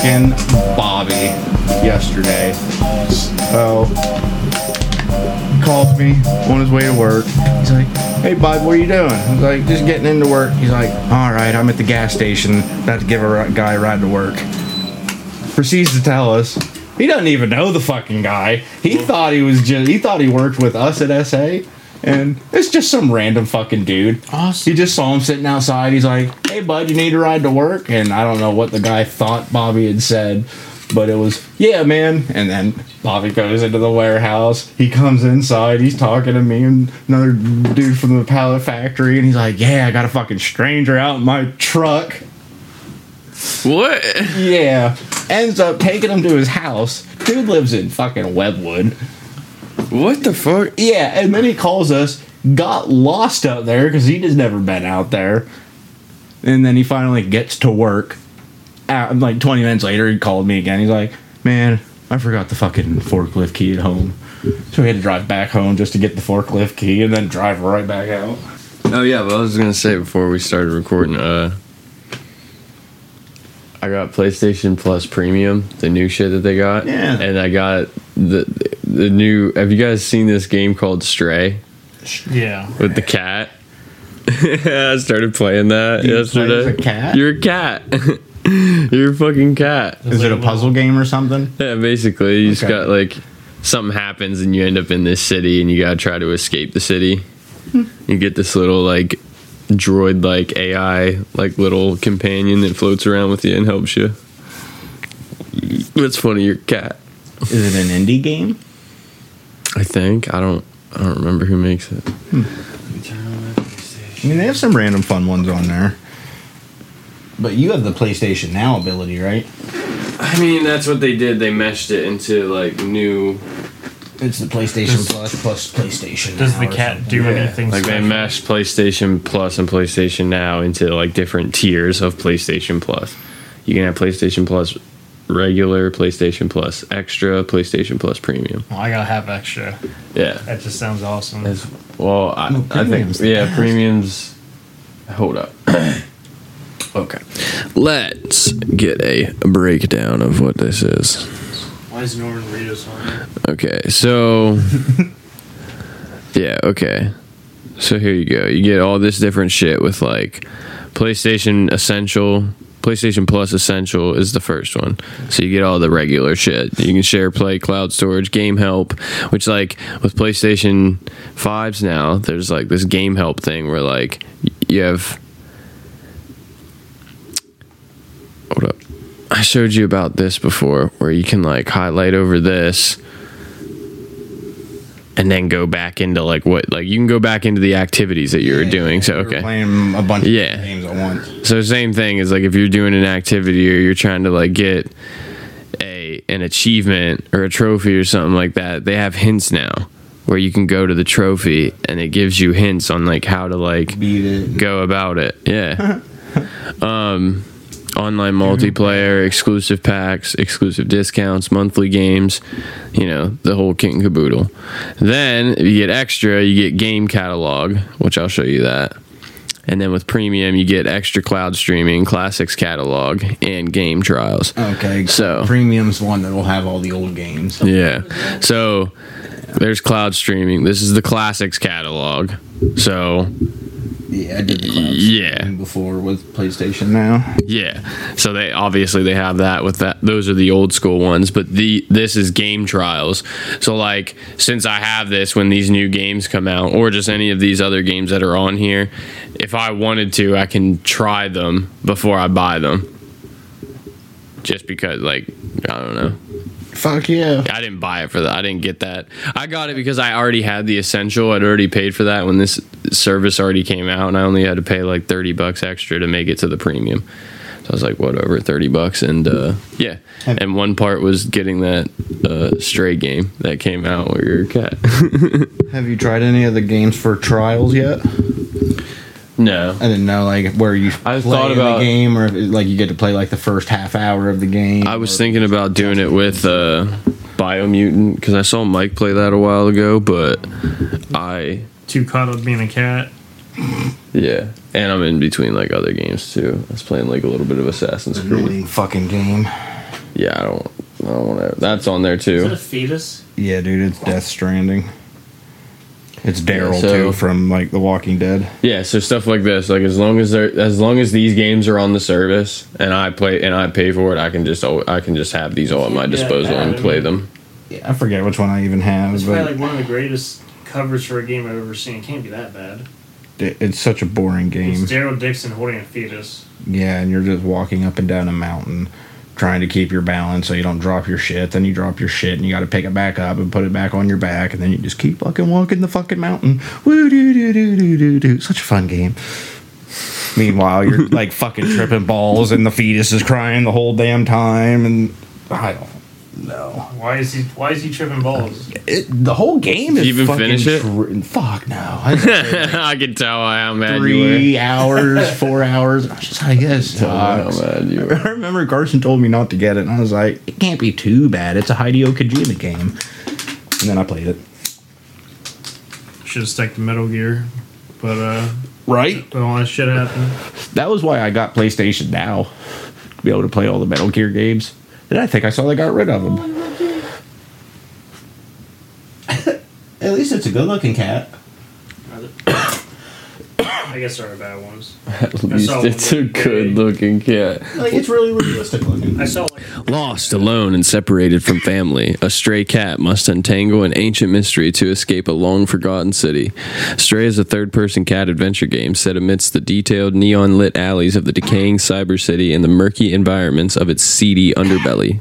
Fucking Bobby yesterday. Oh. Called me on his way to work. He's like, hey bud, what are you doing? I was like, just getting into work. He's like, alright, I'm at the gas station. About to give a guy a ride to work. Proceeds to tell us he doesn't even know the fucking guy. He thought he was just he thought he worked with us at SA. And it's just some random fucking dude. Awesome. He just saw him sitting outside. He's like, "Hey, bud, you need a ride to work?" And I don't know what the guy thought Bobby had said, but it was, "Yeah, man." And then Bobby goes into the warehouse. He comes inside. He's talking to me and another dude from the pallet factory, and he's like, "Yeah, I got a fucking stranger out in my truck." What? Yeah. Ends up taking him to his house. Dude lives in fucking Webwood. What the fuck? Yeah, and then he calls us, got lost out there because he just never been out there. And then he finally gets to work. Out, like 20 minutes later, he called me again. He's like, Man, I forgot the fucking forklift key at home. So we had to drive back home just to get the forklift key and then drive right back out. Oh yeah, but I was gonna say before we started recording, uh, I got PlayStation Plus Premium, the new shit that they got. Yeah. And I got the the new. Have you guys seen this game called Stray Yeah. with the cat? I started playing that You play yesterday. as a cat? You're a cat. You're a fucking cat. Is it a puzzle game or something? Yeah, basically, you just got like something happens and you end up in this city and you gotta try to escape the city. Hmm. You get this little like droid like AI like little companion that floats around with you and helps you. It's funny, you're cat. Is it an indie game? I think I don't. I don't remember who makes it. Hmm. I mean, they have some random fun ones on there. But you have the PlayStation Now ability, right? I mean, that's what they did. They meshed it into like new. It's the PlayStation Does- Plus plus PlayStation. Does Now the or cat something. do Yeah. anything Like they special? meshed PlayStation Plus and PlayStation Now into like different tiers of PlayStation Plus. You can have PlayStation Plus regular, PlayStation Plus extra, PlayStation Plus premium. Well, I gotta have extra. Yeah. That just sounds awesome. As, well, I, No, I think premium's yeah, best. premiums. Hold up. okay, let's get a breakdown of what this is. Why is Norman Reedus on there? Okay, so yeah, okay. So here you go. You get all this different shit with like PlayStation Essential, PlayStation Plus Essential is the first one. So you get all the regular shit. You can share play, cloud storage, game help, which like with PlayStation 5s now, there's like this game help thing where like you have Hold up. I showed you about this before where you can like highlight over this and then go back into like what like you can go back into the activities that you were doing. So We okay. playing a bunch Yeah. of games at once. So same thing is like if you're doing an activity or you're trying to like get a an achievement or a trophy or something like that, they have hints now where you can go to the trophy and it gives you hints on like how to like Beat it. go about it. Yeah. um, online multiplayer, exclusive packs, exclusive discounts, monthly games, you know, the whole kit and caboodle. Then if you get extra, you get game catalog, which I'll show you that. And then with premium, you get extra cloud streaming, classics catalog, and game trials. Okay. So- premium's one that will have all the old games. Yeah. So there's cloud streaming. This is the classics catalog. So Yeah, I did the cloud Yeah. before with PlayStation now. Yeah. So they obviously they have that with that those are the old school ones, but the this is game trials. So like since I have this when these new games come out or just any of these other games that are on here, if I wanted to, I can try them before I buy them. Just because like I don't know. Fuck yeah. I didn't buy it for that. I didn't get that. I got it because I already had the essential. I'd already paid for that when this service already came out, and I only had to pay like thirty bucks extra to make it to the premium. So I was like, whatever, thirty bucks, and uh, yeah. And one part was getting that uh, stray game that came out where you're a cat. Have you tried any of the games for trials yet? No, I didn't know like where you I play thought in about- the game or if it, like you get to play like the first half hour of the game. I was or- thinking about doing it with uh, Biomutant because I saw Mike play that a while ago, but I Too caught up being a cat. Yeah. and I'm in between like other games too. I was playing like a little bit of Assassin's Creed. Fucking game. Yeah, I don't. I don't want to. That's on there Is it too. a fetus? Yeah, dude, it's Death Stranding. It's Daryl so- too from like The Walking Dead. Yeah, so stuff like this, like as long as they're as long as these games are on the service and I play and I pay for it, I can just al- I can just have these all at my disposal yeah, and play them. Yeah, I forget which one I even have, It's but probably like one of the greatest covers for a game I've ever seen. It can't be that bad. it's such a boring game. It's Daryl Dixon holding a fetus. Yeah, and you're just walking up and down a mountain trying to keep your balance so you don't drop your shit. Then you drop your shit and you got to pick it back up and put it back on your back, and then you just keep fucking walking the fucking mountain. Woo doo doo doo doo doo doo. Such a fun game. Meanwhile, you're like fucking tripping balls, and the fetus is crying the whole damn time, and I don't know. Why is he? Why is he tripping balls? It, the whole game is you even fucking finish it? tr- fuck no. I I can tell how mad you were. three hours, four hours. I was just like, this how mad you were. I remember Carson told me not to get it, and I was like, it can't be too bad. It's a Hideo Kojima game. And then I played it. Should have stuck to Metal Gear, but uh, Right? but all that shit happened. That was why I got PlayStation Now to be able to play all the Metal Gear games. And I think I saw they got rid of him. At least it's a good looking cat. I guess there are bad ones. At least saw it's a one the good day. looking cat. Like, it's really realistic looking. I saw like Lost, alone, and separated from family, a stray cat must untangle an ancient mystery to escape a long forgotten city. Stray is a third person cat adventure game set amidst the detailed neon lit alleys of the decaying cyber city and the murky environments of its seedy underbelly.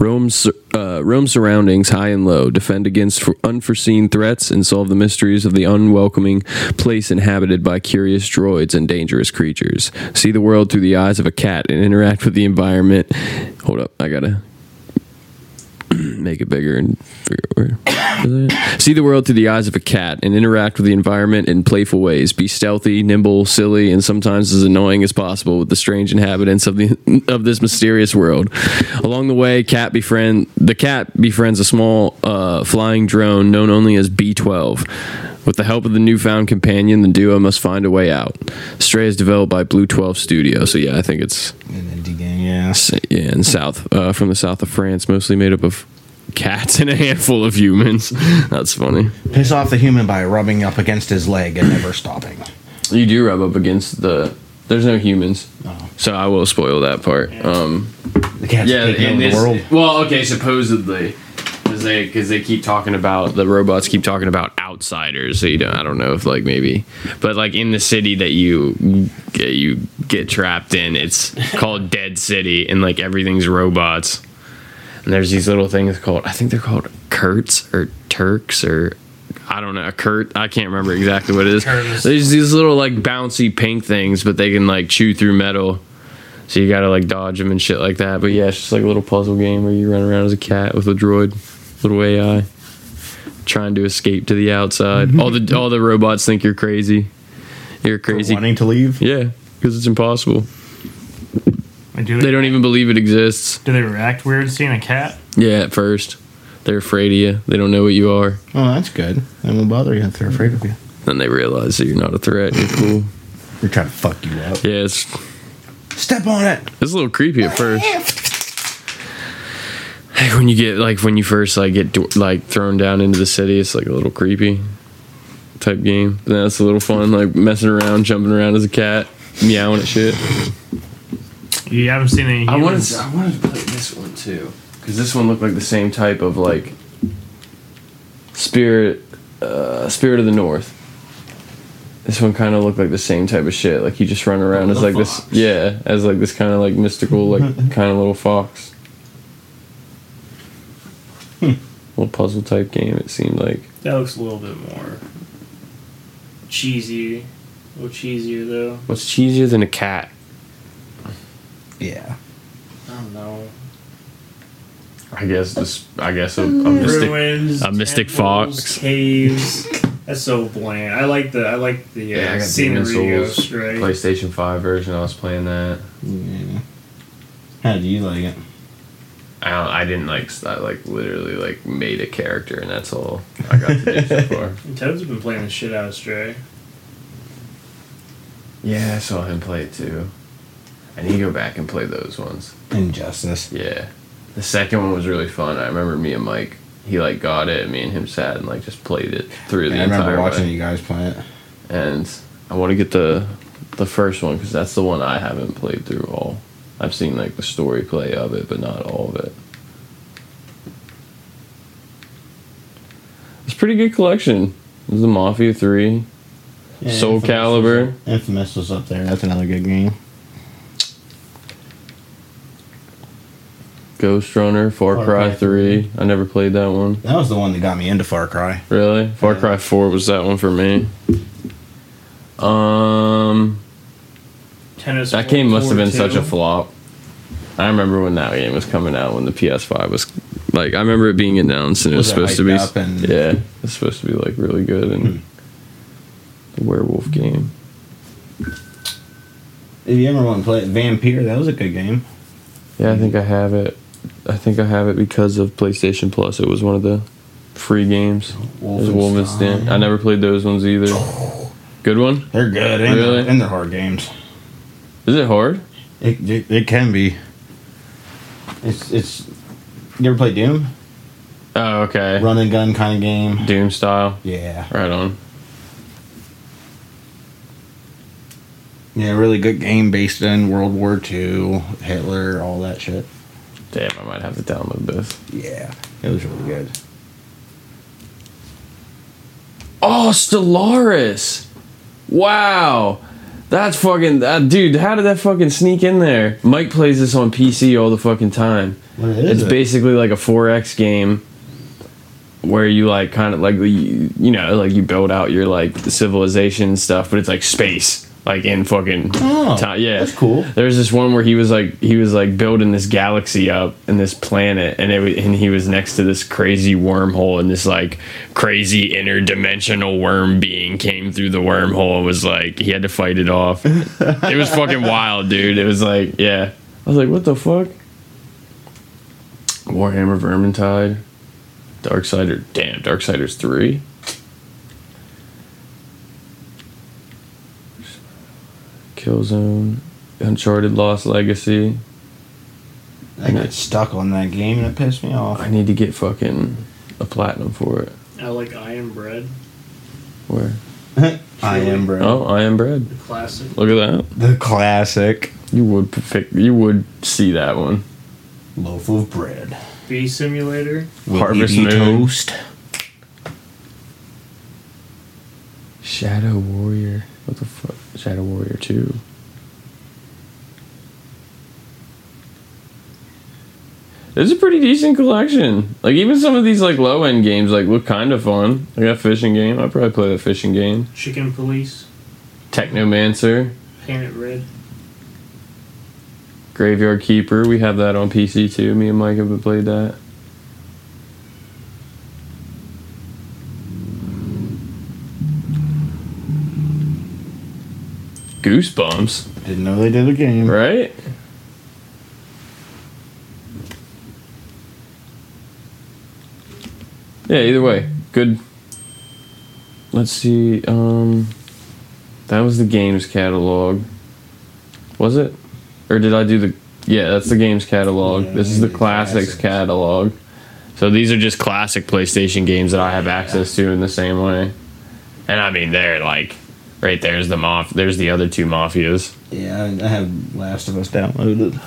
Roam, sur- uh, roam surroundings high and low, defend against unforeseen threats, and solve the mysteries of the unwelcoming place inhabited by curious droids and dangerous creatures. See the world through the eyes of a cat and interact with the environment. Hold up, I gotta make it bigger and figure out where. See the world through the eyes of a cat and interact with the environment in playful ways. Be stealthy, nimble, silly, and sometimes as annoying as possible with the strange inhabitants of the of this mysterious world. Along the way, cat befriend the cat befriends a small uh, flying drone known only as B12. With the help of the newfound companion, the duo must find a way out. Stray is developed by Blue 12 Studio, so yeah, I think it's An indie game, yeah. Yeah, in south uh, from the south of France, mostly made up of cats and a handful of humans. That's funny. Piss off the human by rubbing up against his leg and never stopping. You do rub up against the. There's no humans, Oh. so I will spoil that part. Um, The cat's yeah, taking over the world. Well, okay, supposedly. Because they, cause they keep talking about the robots keep talking about outsiders. So you don't I don't know if like maybe but like in the city that you get you get trapped in it's called Dead City and like everything's robots. And there's these little things called I think they're called Kurtz or Turks or I don't know a Kurt I can't remember exactly what it is. Curtis. there's these little like bouncy pink things but they can like chew through metal. So you gotta like dodge them and shit like that. But yeah, it's just like a little puzzle game where you run around as a cat with a droid, little AI, trying to escape to the outside. Mm-hmm. all the all the robots think you're crazy. You're crazy. Wanting to leave? Yeah, because it's impossible. Like, do They don't even believe it exists. Do they react weird seeing a cat? Yeah, at first. They're afraid of you. They don't know what you are. Oh, that's good. They won't bother you if they're afraid of you. Then they realize that you're not a threat. You're cool. They're trying to fuck you up. Yeah, it's Step on it. It's a little creepy at first. Like when you get like when you first like get do- like thrown down into the city, it's like a little creepy type game. But then it's a little fun, like messing around, jumping around as a cat, meowing at shit. You haven't seen any I wanted to, I wanted to play this one too because this one looked like the same type of like spirit, uh, spirit of the north. This one kind of looked like the same type of shit. Like you just run around as the like this, yeah, as like this kind of like mystical, like kind of little fox. Little puzzle type game. It seemed like. That looks a little bit more cheesy. A little cheesier though. What's cheesier than a cat? Yeah. I don't know. I guess this. I guess a, a mystic. Ruins, a mystic temples, fox. caves. That's so bland. I like the I like the uh, scenery Demon's ghost, right? PlayStation Five version. I was playing that. yeah. How do you like it? I I didn't like I like literally like made a character and that's all I got to do so far. And Toad's been playing the shit out of Stray. Yeah, I saw him play it too. I need to go back and play those ones. Injustice. Yeah. The second one was really fun. I remember me and Mike, he like got it, me and him sat and like just played it through the Yeah, I remember entire watching way. you guys play it. And I want to get the the first one because that's the one I haven't played through all. I've seen like the story play of it, but not all of it. It's a pretty good collection. There's the Mafia Three, Yeah, Soul Infamous Calibur. was- Infamous was up there. That's another good game. Ghost Runner, Far, Far Cry Cry 3. I never played that one. That was the one that got me into Far Cry. Really? Far Yeah. Cry 4 was that one for me. Um, Tennis. that game must have been such a flop. I remember when that game was coming out when the PS5 was like I remember it being announced and it was, Was it supposed to be hyped up and- yeah, it's supposed to be like really good and Hmm. the werewolf game. If you ever want to play it, Vampire, that was a good game. Yeah, I think I have it. I think I have it because of PlayStation Plus. It was one of the free games. There's Wolfenstein. I never played those ones either. Good one? They're good, and, Really? they're, and they're hard games. Is it hard? It, it, it can be. It's it's. You ever play Doom? Oh, okay. Run and gun kind of game. Doom style. Yeah, Right on. yeah, really good game based in World War II, Hitler, all that shit. Damn, I might have to download this. Yeah, it was really good. Oh, Stellaris! Wow! That's fucking. That, dude, how did that fucking sneak in there? Mike plays this on PC all the fucking time. What is it's it? basically like a 4X game where you like kind of like you, you know like you build out your like civilization stuff but it's like space like in fucking Oh, time yeah. that's cool. there's this one where he was like he was like building this galaxy up and this planet and it and he was next to this crazy wormhole and this like crazy interdimensional worm being came through the wormhole and was like he had to fight it off. It was fucking wild dude. It was like yeah. I was like what the fuck? Warhammer vermintide. Darksider damn darksiders 3 killzone uncharted lost legacy I got stuck on that game and it pissed me off. I need to get fucking a platinum for it. I like I Am Bread, Where? I am bro. Oh, I am bread. the classic. Look at that. The classic You would pick. You would see that one. loaf of bread. Bee Simulator. Harvest Will you Moon. toast. Shadow Warrior. What the fuck? Shadow Warrior Two. It's a pretty decent collection. Like even some of these like low end games like look kind of fun. Like that fishing game. I'd probably play that fishing game. Chicken Police. Technomancer. Paint It Red. Graveyard Keeper. We have that on PC too. Me and Mike have played that. Goosebumps, Didn't know they did a game. right? Yeah, either way, good. Let's see. Um, that was the games catalog. Was it? Or did I do the? Yeah, that's the games catalog. Yeah, this is the classics, classics. catalog. So these are just classic PlayStation games that I have access to in the same way. And I mean, they're like, right there's the maf. There's the other two mafias. Yeah, I have Last of Us downloaded.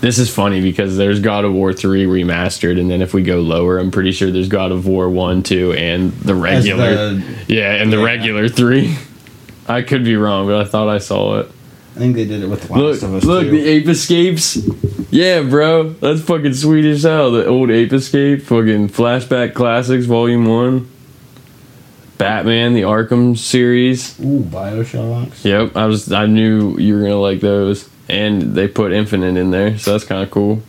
This is funny because there's God of War 3 remastered, and then if we go lower, I'm pretty sure there's God of War 1, 2, and the regular. the- yeah, and the yeah. regular 3. I could be wrong, but I thought I saw it. I think they did it with Last Look, of Us look, too. the Ape Escapes. Yeah, bro. That's fucking sweet as hell. The old Ape Escape, fucking Flashback Classics, Volume 1. Batman, the Arkham series. Ooh, Bioshocks. Yep, I was I knew you were gonna like those. And they put Infinite in there, so that's kinda cool.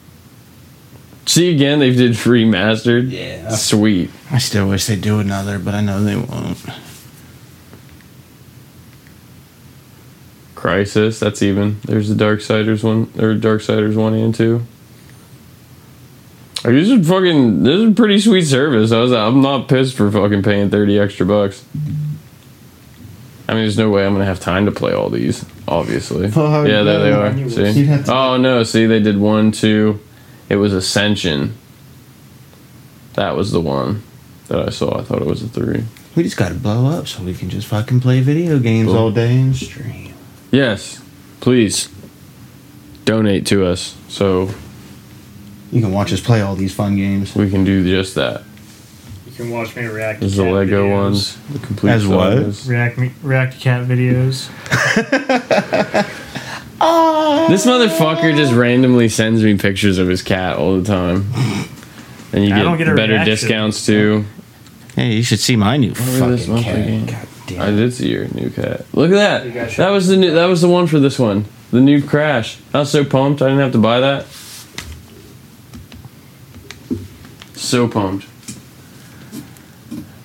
See again, they did remastered. Yeah. Sweet. I still wish they'd do another, but I know they won't. Crysis, that's even. There's the Darksiders one or Darksiders one and two. Like, this is fucking this is pretty sweet service. I was I'm not pissed for fucking paying thirty extra bucks. I mean, there's no way I'm gonna have time to play all these. Obviously. Yeah, there they are. See? Oh no! See, they did one, two. It was Ascension. That was the one that I saw. I thought it was a three. We just gotta blow up so we can just fucking play video games Cool. all day and stream. Yes, please donate to us so You can watch us play all these fun games. we can do just that. You can watch me react. This is the Lego videos. ones. The complete As what? React me, react to cat videos. Ah. This motherfucker just randomly sends me pictures of his cat all the time. And you I get, don't get a better reaction. discounts too. Hey, you should see my new Whatever this fucking monthly cat. game. God damn. I did see your new cat. Look at You got that. That was the new, that was the one for this one. The new crash. I was so pumped. I didn't have to buy that. So pumped.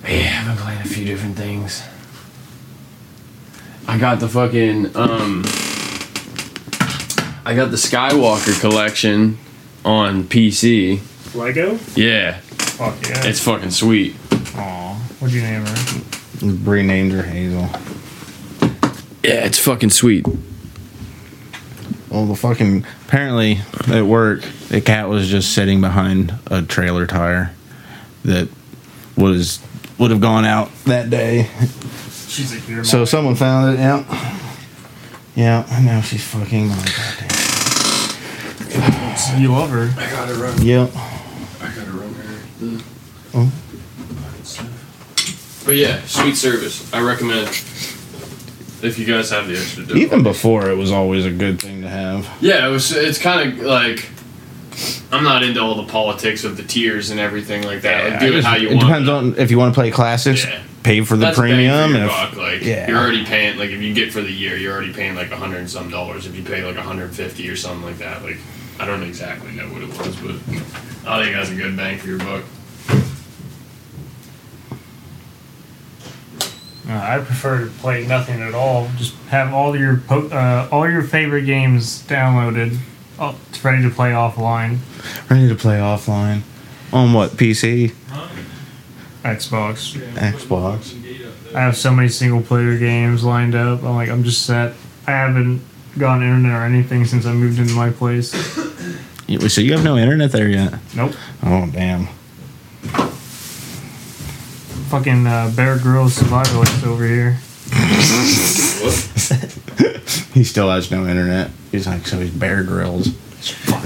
Yeah, I've been playing a few different things. I got the fucking um I got the Skywalker collection on PC. Lego? Yeah, Fuck yeah. it's fucking sweet. Aw. What'd you name her? Renamed her Hazel. Yeah, it's fucking sweet. Well, the fucking apparently at work, the cat was just sitting behind a trailer tire that was would have gone out that day. She's like, you're So mine. someone found it. Yeah, yeah. And now she's fucking my goddamn. you love her. I got it run. Yep. I gotta run her. Oh. But yeah, sweet service. I recommend if you guys have the extra dough. Even before, it was always a good thing to have. Yeah, it was. It's kind of like I'm not into all the politics of the tiers and everything like that. like, do it how you it want. depends on if you want to play classics. Yeah. Pay for the That's premium. for if- buck. Like yeah. you're already paying. Like if you get for the year, you're already paying like a hundred and some dollars. If you pay like a 150 or something like that, like I don't exactly know what it was, but I think that's a good bang for your buck. Uh, I prefer to play nothing at all. Just have all your po- uh, all your favorite games downloaded, oh, it's ready to play offline. ready to play offline on what PC, Xbox. Xbox. I have so many single player games lined up. I'm like, I'm just set. I haven't gotten internet or anything since I moved into my place. So you have no internet there yet? Nope. Oh damn. Fucking uh, Bear Grylls survivalist over here. He still has no internet. He's like, so he's Bear Grylls.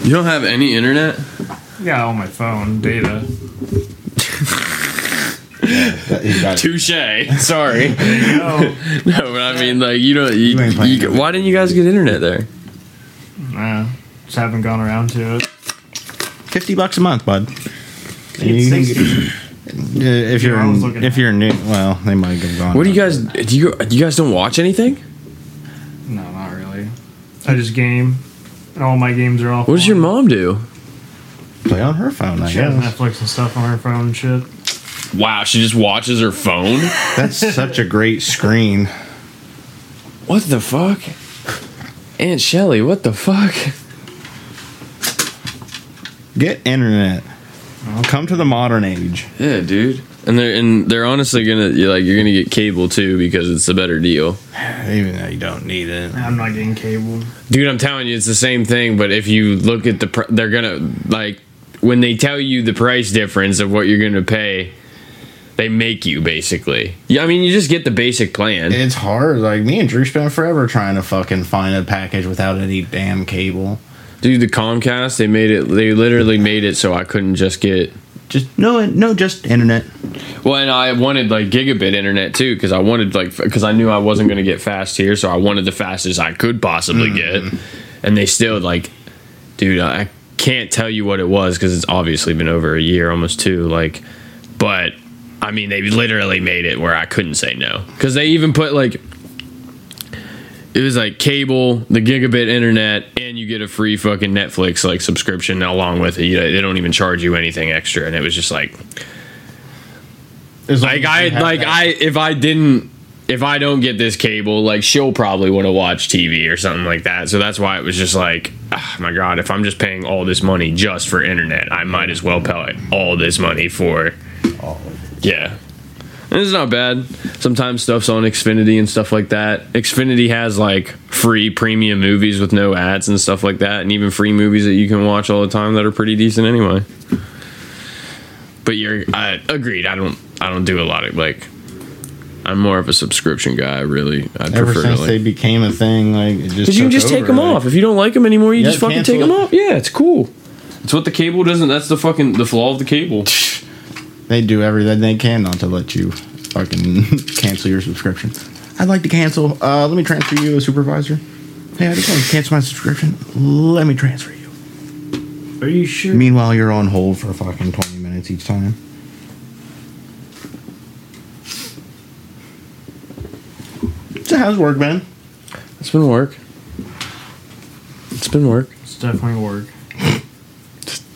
You don't have any internet? Yeah, on my phone, data. He's Touche. Sorry. No, no, but I mean, like, you don't. You, You ain't you- why didn't you guys get internet there? nah, just haven't gone around to it. fifty bucks a month, bud. And you can get- Yeah, if you're I was looking if at- you're new, well, they might have gone. What do you guys? Do you do you guys don't watch anything? No, not really. I just game. All my games are off. What does your mom do? play on her phone? I She has guess Netflix and stuff on her phone and shit. Wow, she just watches her phone. that's such a great screen. What the fuck? Aunt Shelly, what the fuck? Get internet. Come to the modern age. Yeah, dude. And they're and they're honestly gonna you're like you're gonna get cable too because it's a better deal. Even though you don't need it. I'm not getting cable. Dude, I'm telling you, it's the same thing. But if you look at the, pr- they're gonna like when they tell you the price difference of what you're gonna pay, they make you basically. Yeah, I mean, you just get the basic plan. It's hard. Like me and Drew spent forever trying to fucking find a package without any damn cable. Dude, the Comcast, they made it. They literally made it so I couldn't just get. Just no, no, just internet. Well, and I wanted like gigabit internet too because I wanted like because I knew I wasn't gonna get fast here, so I wanted the fastest I could possibly mm-hmm. get. And they still like, dude, I can't tell you what it was because it's obviously been over a year, almost two. Like, but I mean, they literally made it where I couldn't say no because they even put like. It was like cable, the gigabit internet, and you get a free fucking Netflix like subscription along with it. You know, they don't even charge you anything extra, and it was just like, like I like that. I if I didn't if I don't get this cable, like she'll probably want to watch TV or something like that. So that's why it was just like, oh my god, if I'm just paying all this money just for internet, I might as well pay all this money for yeah. And it's not bad. Sometimes stuff's on Xfinity and stuff like that. Xfinity has like free premium movies with no ads and stuff like that, and even free movies that you can watch all the time that are pretty decent anyway. But you're, I agreed. I don't, I don't do a lot of like. I'm more of a subscription guy. Really, I Ever prefer since to they like. became a thing, like it just you can took just take them like- off. If you don't like them anymore, you Yeah, just fucking cancel take them it. off. Yeah, it's cool. It's what the cable doesn't. That's the fucking the flaw of the cable. They do everything they can not to let you fucking cancel your subscription. I'd like to cancel. Uh, let me transfer you a supervisor. Hey, I just want to cancel my subscription. Let me transfer you. Are you sure? Meanwhile, you're on hold for fucking 20 minutes each time. So how's work been? It's been work. It's been work. It's definitely work.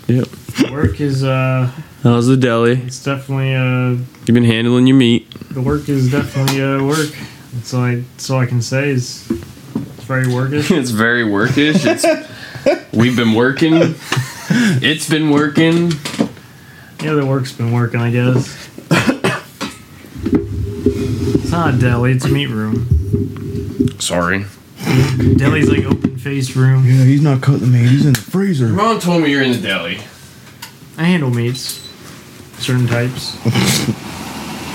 Yep. Work is uh, How's the deli? it's definitely uh, You've been handling your meat? the work is definitely uh work. That's all I, that's all I can say is it's very workish. it's very workish. It's we've been working. It's been working. Yeah, the work's been working, I guess. It's not a deli, it's a meat room. Sorry. Deli's like open faced room. Yeah, he's not cutting the meat. He's in the freezer. Mom told me you're in the deli. I handle meats. Certain types.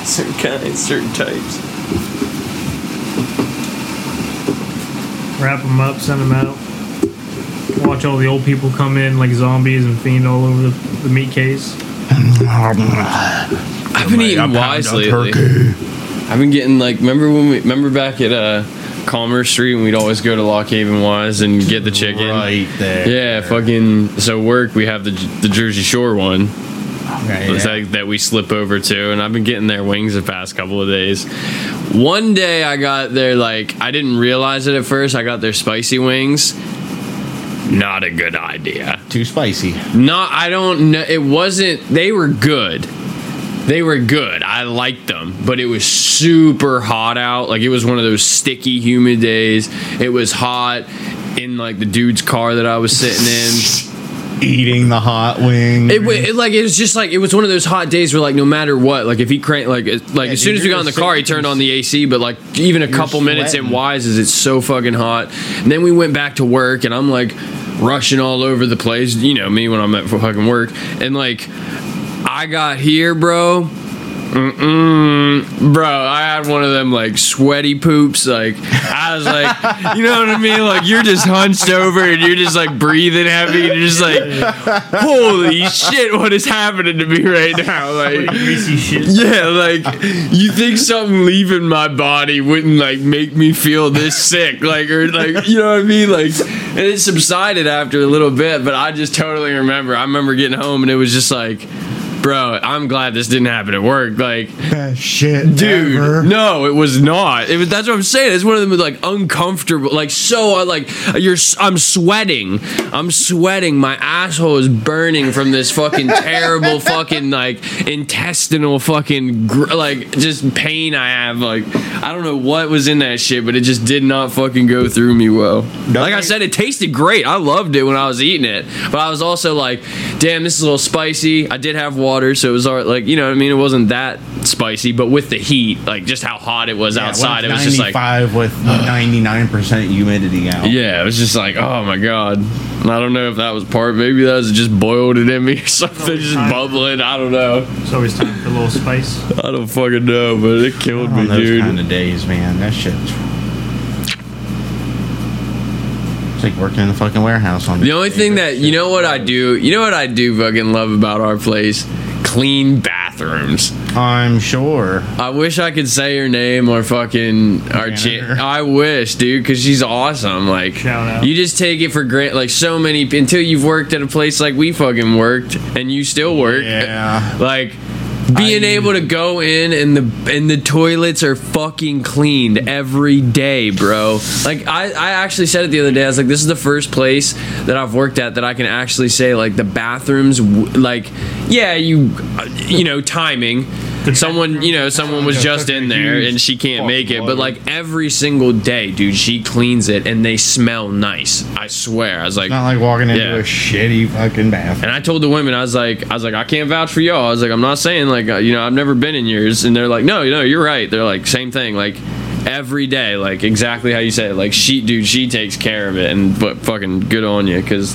Certain kinds, certain types. Wrap them up, send them out. Watch all the old people come in like zombies and fiend all over the, the meat case. I've been eating Weis lately. I've been getting like remember when we remember back at uh Commerce Street when we'd always go to Lock Haven Weis and get the chicken. Right there. Yeah, fucking. So work we have the the Jersey Shore one It's yeah. like that we slip over to, and I've been getting their wings the past couple of days. One day I got their like I didn't realize it at first. I got their spicy wings. Not a good idea. Too spicy. Not I don't know. It wasn't. They were good. They were good. I liked them, but it was super hot out. Like it was one of those sticky, humid days. It was hot in like the dude's car that I was sitting in. Eating the hot wing. It, wa- it like it was just like it was one of those hot days where like no matter what like if he crank like it, like Yeah, as soon dude, as we got in the car he turned on the AC but like even a couple minutes in sweating. is it's so fucking hot and then we went back to work and I'm like rushing all over the place you know me when I'm at fucking work and like I got here bro Mm-mm. Bro, I had one of them like sweaty poops. Like I was like, you know what I mean? Like you're just hunched over and you're just like breathing heavy and you're just like, holy shit, what is happening to me right now? Like Greasy shit. yeah, like you think something leaving my body wouldn't like make me feel this sick, like or like you know what I mean? Like, and it subsided after a little bit, but I just totally remember. I remember getting home and it was just like, bro, I'm glad this didn't happen at work. Like, Best shit, dude, ever. no, it was not. It was, that's what I'm saying. It's one of them like uncomfortable, like so uh, like you're. I'm sweating. I'm sweating. My asshole is burning from this fucking terrible fucking like intestinal fucking gr- like just pain I have. Like I don't know what was in that shit, but it just did not fucking go through me well. Like I said, it tasted great. I loved it when I was eating it, but I was also like, damn, this is a little spicy. I did have water, so it was all right, like you know what I mean. It wasn't that spicy, but with the heat, like just how hot it was Yeah, outside, it was just like 95 with 99% humidity out. yeah, it was just like, oh my god. And I don't know if that was part. Maybe that was just boiled it in me or something, just bubbling. I don't know. It's always time for a little spice. I don't fucking know, but it killed me, those dude. kind of days, man. That shit. It's like working in a fucking warehouse on The only thing that you know what I do, you know what I do fucking love about our place, clean bathrooms. I'm sure. I wish I could say her name or fucking our cha- I wish, dude, because she's awesome. Like, Shout out. you just take it for granted. Like, so many until you've worked at a place like we fucking worked, and you still work. Yeah. Like being I- able to go in and the and the toilets are fucking cleaned every day, bro. Like I, I actually said it the other day. I was like, this is the first place that I've worked at that I can actually say like the bathrooms, like yeah, you, uh, you know, timing. Someone you know someone was just in there and she can't make it but like every single day dude she cleans it and they smell nice i swear i was like Not like walking into Yeah. a shitty fucking bathroom. and I told the women, I was like, I was like, I can't vouch for y'all. I was like, I'm not saying like, uh, you know, I've never been in yours. And they're like, no, no, you're right. They're like, same thing. Like every day, like exactly how you say it. Like she, dude, she takes care of it. And but fucking good on you, because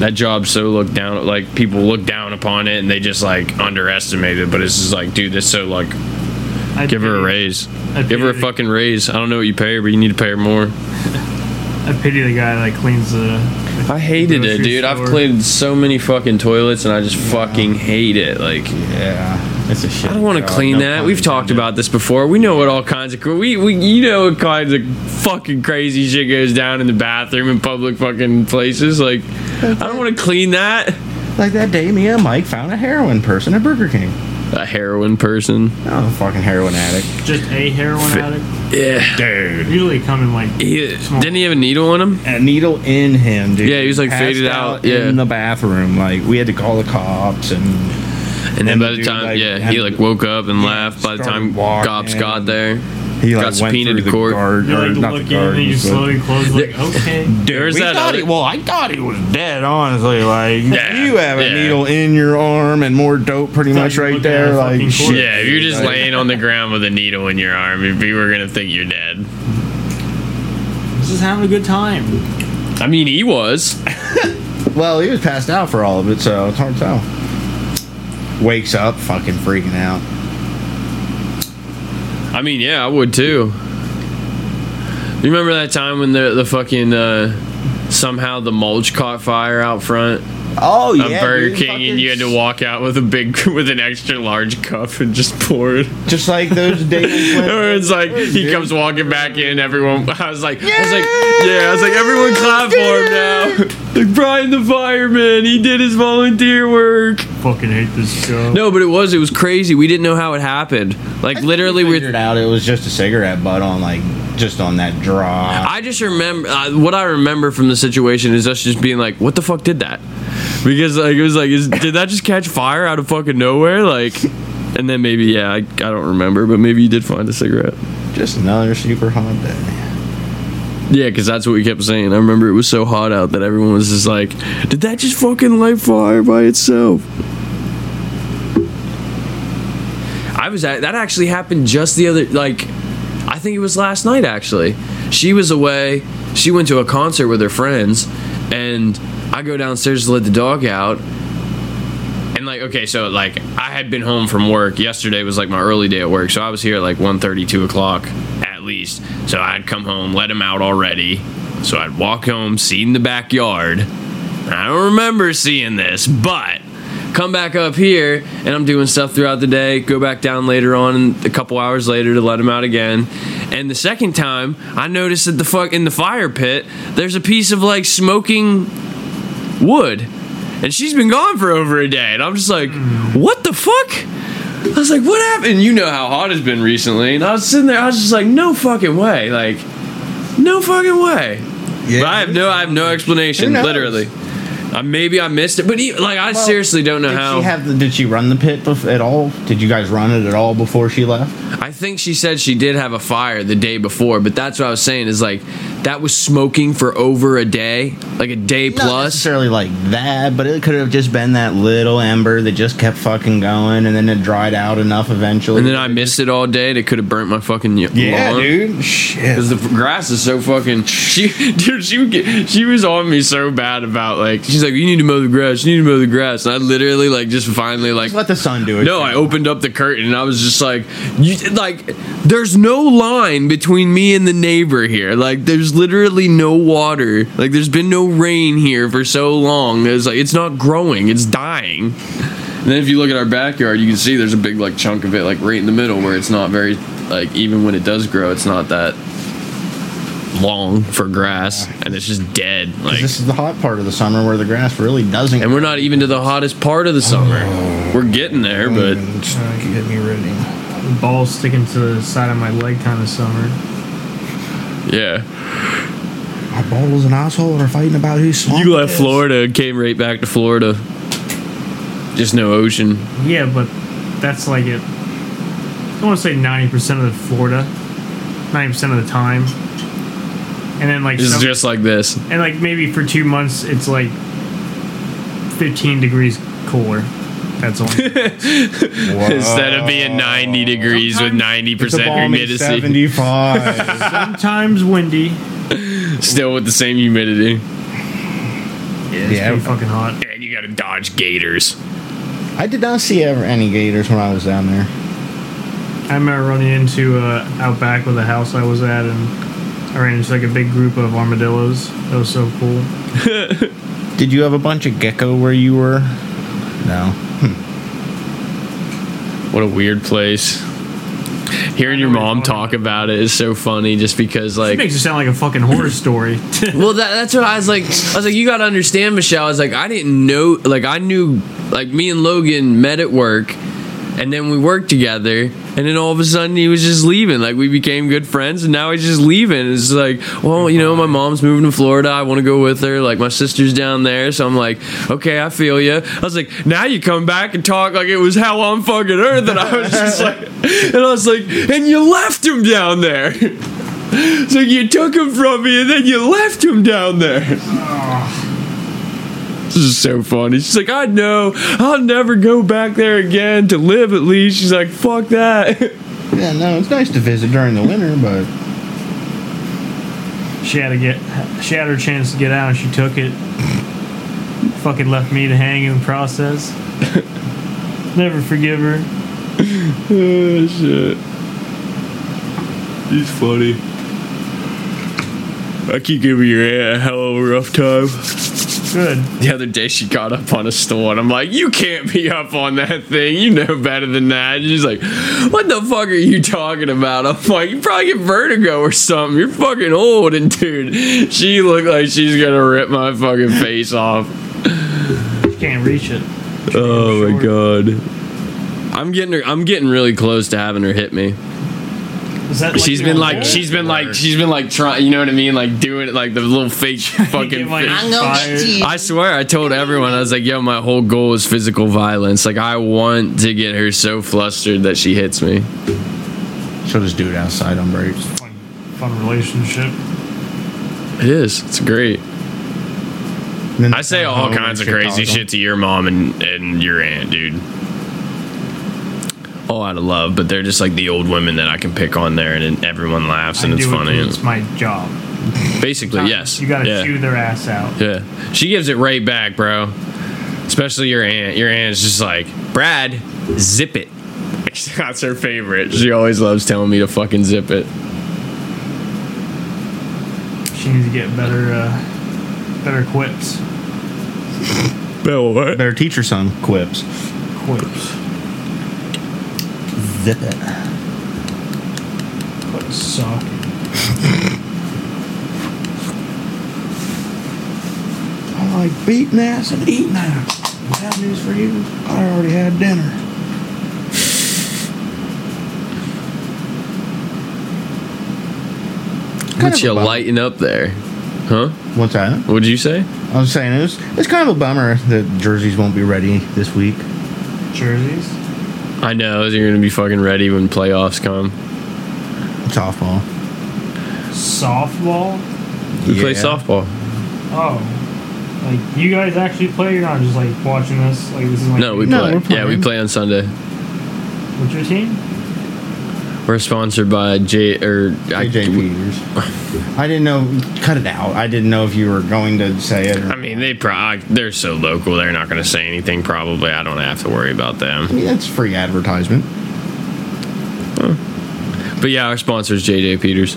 that job's so looked down. Like people look down upon it and they just like underestimate it. But it's just like, dude, this so like, I'd give her a raise. I'd Give her a pity the- fucking raise. I don't know what you pay her, but you need to pay her more. I pity the guy that cleans the. I hated it, grocery dude. I've cleaned so many fucking toilets and I just fucking hate it. Like. Yeah, it's a shit. I don't want to clean no that. We've talked about this before. We know what all kinds of we we you know what kinds of fucking crazy shit goes down in the bathroom in public fucking places. Like I don't want to clean that. Like that day, me and Mike found a heroin person at Burger King. A heroin person. Oh, a fucking heroin addict. Just a heroin addict. Yeah. Dude. Usually come in like. He, didn't he have a needle in him? A needle in him, dude. Yeah, he was, like, Passed faded out, yeah. in the bathroom. Like we had to call the cops and And then And by the the dude, time, like, yeah, he like woke up and yeah, laughed. By the time walking. cops got there, he like Got went subpoenaed through to the court. guard. You or like not look the in and you guards, but- slowly close. Like okay. There's we that thought other- he, well, I thought he was dead. Honestly, like Yeah, you have a yeah. needle in your arm and more dope, pretty much right there. Like shit. yeah, if you're just laying on the ground with a needle in your arm, people are gonna think you're dead. This is having a good time. I mean, he was. Well, he was passed out for all of it, so it's hard to tell. Wakes up, fucking freaking out. I mean, yeah, I would too. You remember that time when the the fucking uh, somehow the mulch caught fire out front Oh of Burger King, and you had to walk out with a big with an extra large cup and just pour it. just like those days. Or it's like he Dude. comes walking back in, everyone. I was like, I was like, yeah, I was like, everyone clap for him now. Like Brian the fireman, he did his volunteer work. Fucking hate this show. No, but it was it was crazy. We didn't know how it happened. Like literally, we figured out it was just a cigarette butt on like just on that draw. I just remember uh, what I remember from the situation is us just being like, "What the fuck did that?" Because like it was like, is, did that just catch fire out of fucking nowhere? Like, and then maybe yeah, I, I don't remember, but maybe you did find a cigarette. Just another super hot day. Yeah, because that's what we kept saying. I remember it was so hot out that everyone was just like, "Did that just fucking light fire by itself?" I was at that actually happened just the other like I think it was last night actually. She was away. She went to a concert with her friends and I go downstairs to let the dog out. And like okay, so like I had been home from work. Yesterday was like my early day at work, so I was here at like 1.30, 2 o'clock at least. So I'd come home, let him out already. So I'd walk home, see in the backyard. I don't remember seeing this, but come back up here and I'm doing stuff throughout the day. Go back down later on, a couple hours later to let him out again. And the second time, I noticed that the fuck in the fire pit, there's a piece of like smoking wood, and she's been gone for over a day. And I'm just like, what the fuck? I was like, what happened? You know how hot it's been recently. And I was sitting there, I was just like, no fucking way. Like, no fucking way. Yeah. But I have no, I have no explanation. Literally, uh, maybe I missed it. But e like, I seriously don't know Did how. she have the, Did she run the pit bef- at all? Did you guys run it at all before she left? I think she said she did have a fire the day before, but that's what I was saying is like that was smoking for over a day, like a day plus. Not plus. necessarily like that, but it could have just been that little ember that just kept fucking going, and then it dried out enough eventually. And then I missed it all day. And It could have burnt my fucking yeah, lawn. dude. Shit. Because the grass is so fucking. She, dude, she would get, she was on me so bad about like she's like you need to mow the grass, you need to mow the grass, and I literally like just finally like Just let the sun do it. No, I opened up the curtain and I was just like, you, like, there's no line between me and the neighbor here. Like, there's literally no water. Like, there's been no rain here for so long. It's like it's not growing. It's dying. And then if you look at our backyard, you can see there's a big like chunk of it like right in the middle where it's not very like even when it does grow, it's not that long for grass and it's just dead. Like, This is the hot part of the summer where the grass really doesn't. and we're not even to the hottest part of the summer. Oh. We're getting there, oh, but. Just get me ready. Balls sticking to the side of my leg kind of summer. Yeah. My balls and asshole are fighting about who's small. You left Florida and came right back to Florida. Just no ocean. Yeah, but that's like it. I want to say ninety percent of the Florida, ninety percent of the time, and then like It's some- just like this. and like maybe for two months it's like fifteen degrees cooler. That's all. Instead of being 90 degrees with 90% It's a balmy humidity, 75. Sometimes windy. still with the same humidity. Yeah, it's Yeah. pretty fucking hot. And you gotta dodge gators. I did not see ever any gators when I was down there. I remember running into uh, out back with the house I was at, and I ran into like a big group of armadillos. That was so cool. Did you have a bunch of gecko where you were? No. What a weird place. Hearing your mom talk about it is so funny just because, It like, makes it sound like a fucking horror story. well, that, that's what I was like. I was like, you gotta understand, Michelle. I was like, I didn't know, like, I knew, like, me and Logan met at work, and then we worked together, and then all of a sudden he was just leaving. Like, we became good friends, and now he's just leaving. It's like, well, you know, my mom's moving to Florida. I want to go with her. Like, my sister's down there, so I'm like, okay, I feel you. I was like, now you come back and talk like it was hell on fucking earth, and I was just like, and I was like, and you left him down there. So you took him from me and then you left him down there. Oh. This is so funny. She's like, I know. I'll never go back there again to live at least. She's like, fuck that. Yeah, no, it's nice to visit during the winter, but she had to get, she had her chance to get out, and she took it. Fucking left me to hang in the process. Never forgive her. oh, shit. He's funny. I keep giving your aunt a hell of a rough time. Good. The other day she got up on a stool and I'm like, you can't be up on that thing. You know better than that. And she's like, what the fuck are you talking about? I'm like, you probably get vertigo or something. You're fucking old. And dude, she looked like she's gonna rip my fucking face off. You can't reach it. Oh my god. I'm getting her. I'm getting really close to having her hit me. Is that like She's your been like, goal? she's been like, she's been like trying. You know what I mean? Like doing it, like the little fake Get, fucking. like, fake- I swear, I told everyone, I was like, yo, my whole goal is physical violence. Like, I want to get her so flustered that she hits me. she'll just do it outside on breaks. Fun, fun relationship. It is. It's great. And I say all kinds of crazy talk shit to your mom and, and your aunt, dude. All out of love, but they're just like the old women that I can pick on there and then everyone laughs and I it's do it It's my job. Basically, yes. You gotta yeah. chew their ass out. Yeah. She gives it right back, bro. Especially your aunt. Your aunt's just like, Brad, zip it. That's her favorite. She always loves telling me to fucking zip it. She needs to get better, uh, better quips. Bill, what? Better teach your son quips. Quips. Zip it. What suck. I like beating ass and eating ass. Bad news for you. I already had dinner. What of you a bummer. lighting up there? Huh? What's that? What'd you say? I was saying it was, it's kind of a bummer that jerseys won't be ready this week. Jerseys. I know you're gonna be fucking ready when playoffs come. Softball. Softball. We play Yeah. softball. Oh. Like you guys actually play? You're not just like watching this. Like this is like No, we No, play. we're Yeah, we playing. play on Sunday. What's your team? We're sponsored by J or I- Peters. I didn't know. Cut it out. I didn't know if you were going to say it. Or, I mean, they pro- they're so local. They're not going to say anything. Probably, I don't have to worry about them. I them. mean, that's free advertisement. But yeah, our sponsor is JJ Peters.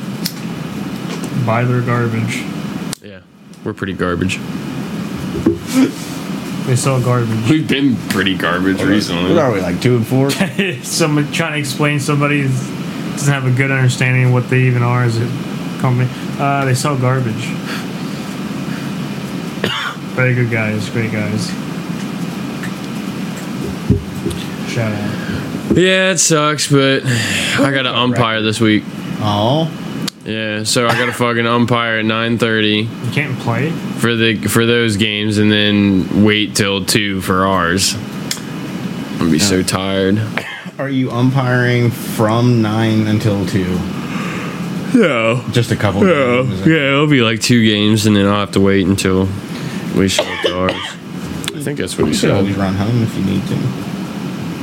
Buy their garbage. Yeah, we're pretty garbage. They sell garbage. We've been pretty garbage recently. What are we like two and four? Someone trying to explain somebody doesn't have a good understanding of what they even are as a company. Uh, they sell garbage. Very good guys, great guys. Shout out. Yeah, it sucks, but I got to umpire this week. Oh, Yeah, so I got to fucking umpire at 9:30 You can't play. for the for those games, and then wait till two for ours. I'm gonna be so tired. Are you umpiring from nine until two? No. Just a couple. Yeah, games. yeah, it'll be like two games, and then I'll have to wait until we show up to ours. I think that's what he You could always run home if you need to.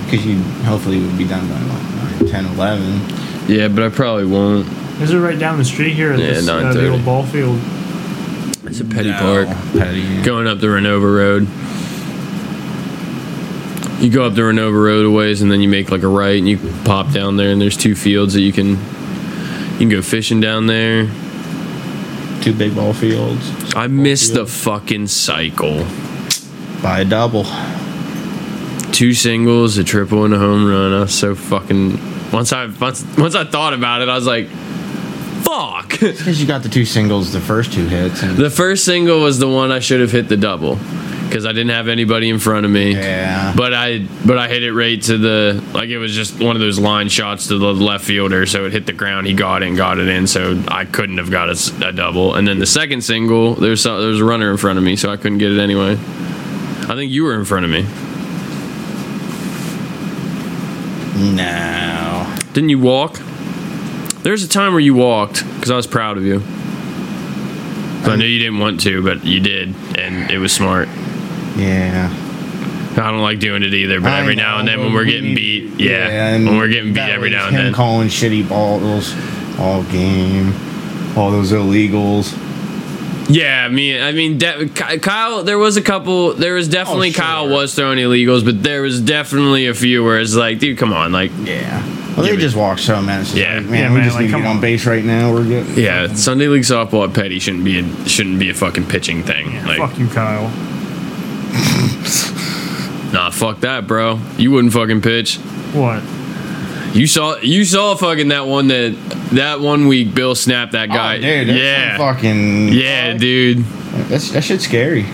Because you hopefully would be done by like 9, 10, 11. Yeah, but I probably won't. Is it right down the street here at Yeah, this, uh, the old ball field? It's a petty No, park. Petty. Going up the Renova Road. You go up the Renova Road a ways, and then you make like a right, and you pop down there, and there's two fields that you can you can go fishing down there. Two big ball fields. I missed the fucking cycle. By a double. two singles, a triple, and a home run. I was so fucking. Once I once once I thought about it, I was like, "Fuck." Because you got the two singles, the first two hits. And the first single was the one I should have hit the double because I didn't have anybody in front of me. yeah. But I but I hit it right to the like it was just one of those line shots to the left fielder, so it hit the ground. He got it and got it in, so I couldn't have got a double. And then the second single, there's there was a runner in front of me, so I couldn't get it anyway. I think you were in front of me. no. Didn't you walk? There's a time where you walked because I was proud of you. I knew you didn't want to, but you did, and it was smart. Yeah. I don't like doing it either, but I every now and then when we're we getting need- beat, yeah, and when we're getting beat every now and then. calling shitty balls all game, all those illegals. Yeah, I mean, I mean, de- Kyle. There was a couple. There was definitely Oh, sure. Kyle was throwing illegals, but there was definitely a few where it's like, dude, come on, like, Yeah. Well, they Yeah, just walk so man. It's just Yeah. like, man, Yeah, we man, just like, need to come get on on. base right now. We're good. yeah, Sunday league softball at Petty shouldn't be a, shouldn't be a fucking pitching thing. like, Fuck you, Kyle. nah, fuck that, bro. You wouldn't fucking pitch. What? You saw you saw fucking that one that that one week Bill snapped that oh, guy. Oh, dude, that's yeah. some fucking yeah, dude. That's that shit's scary.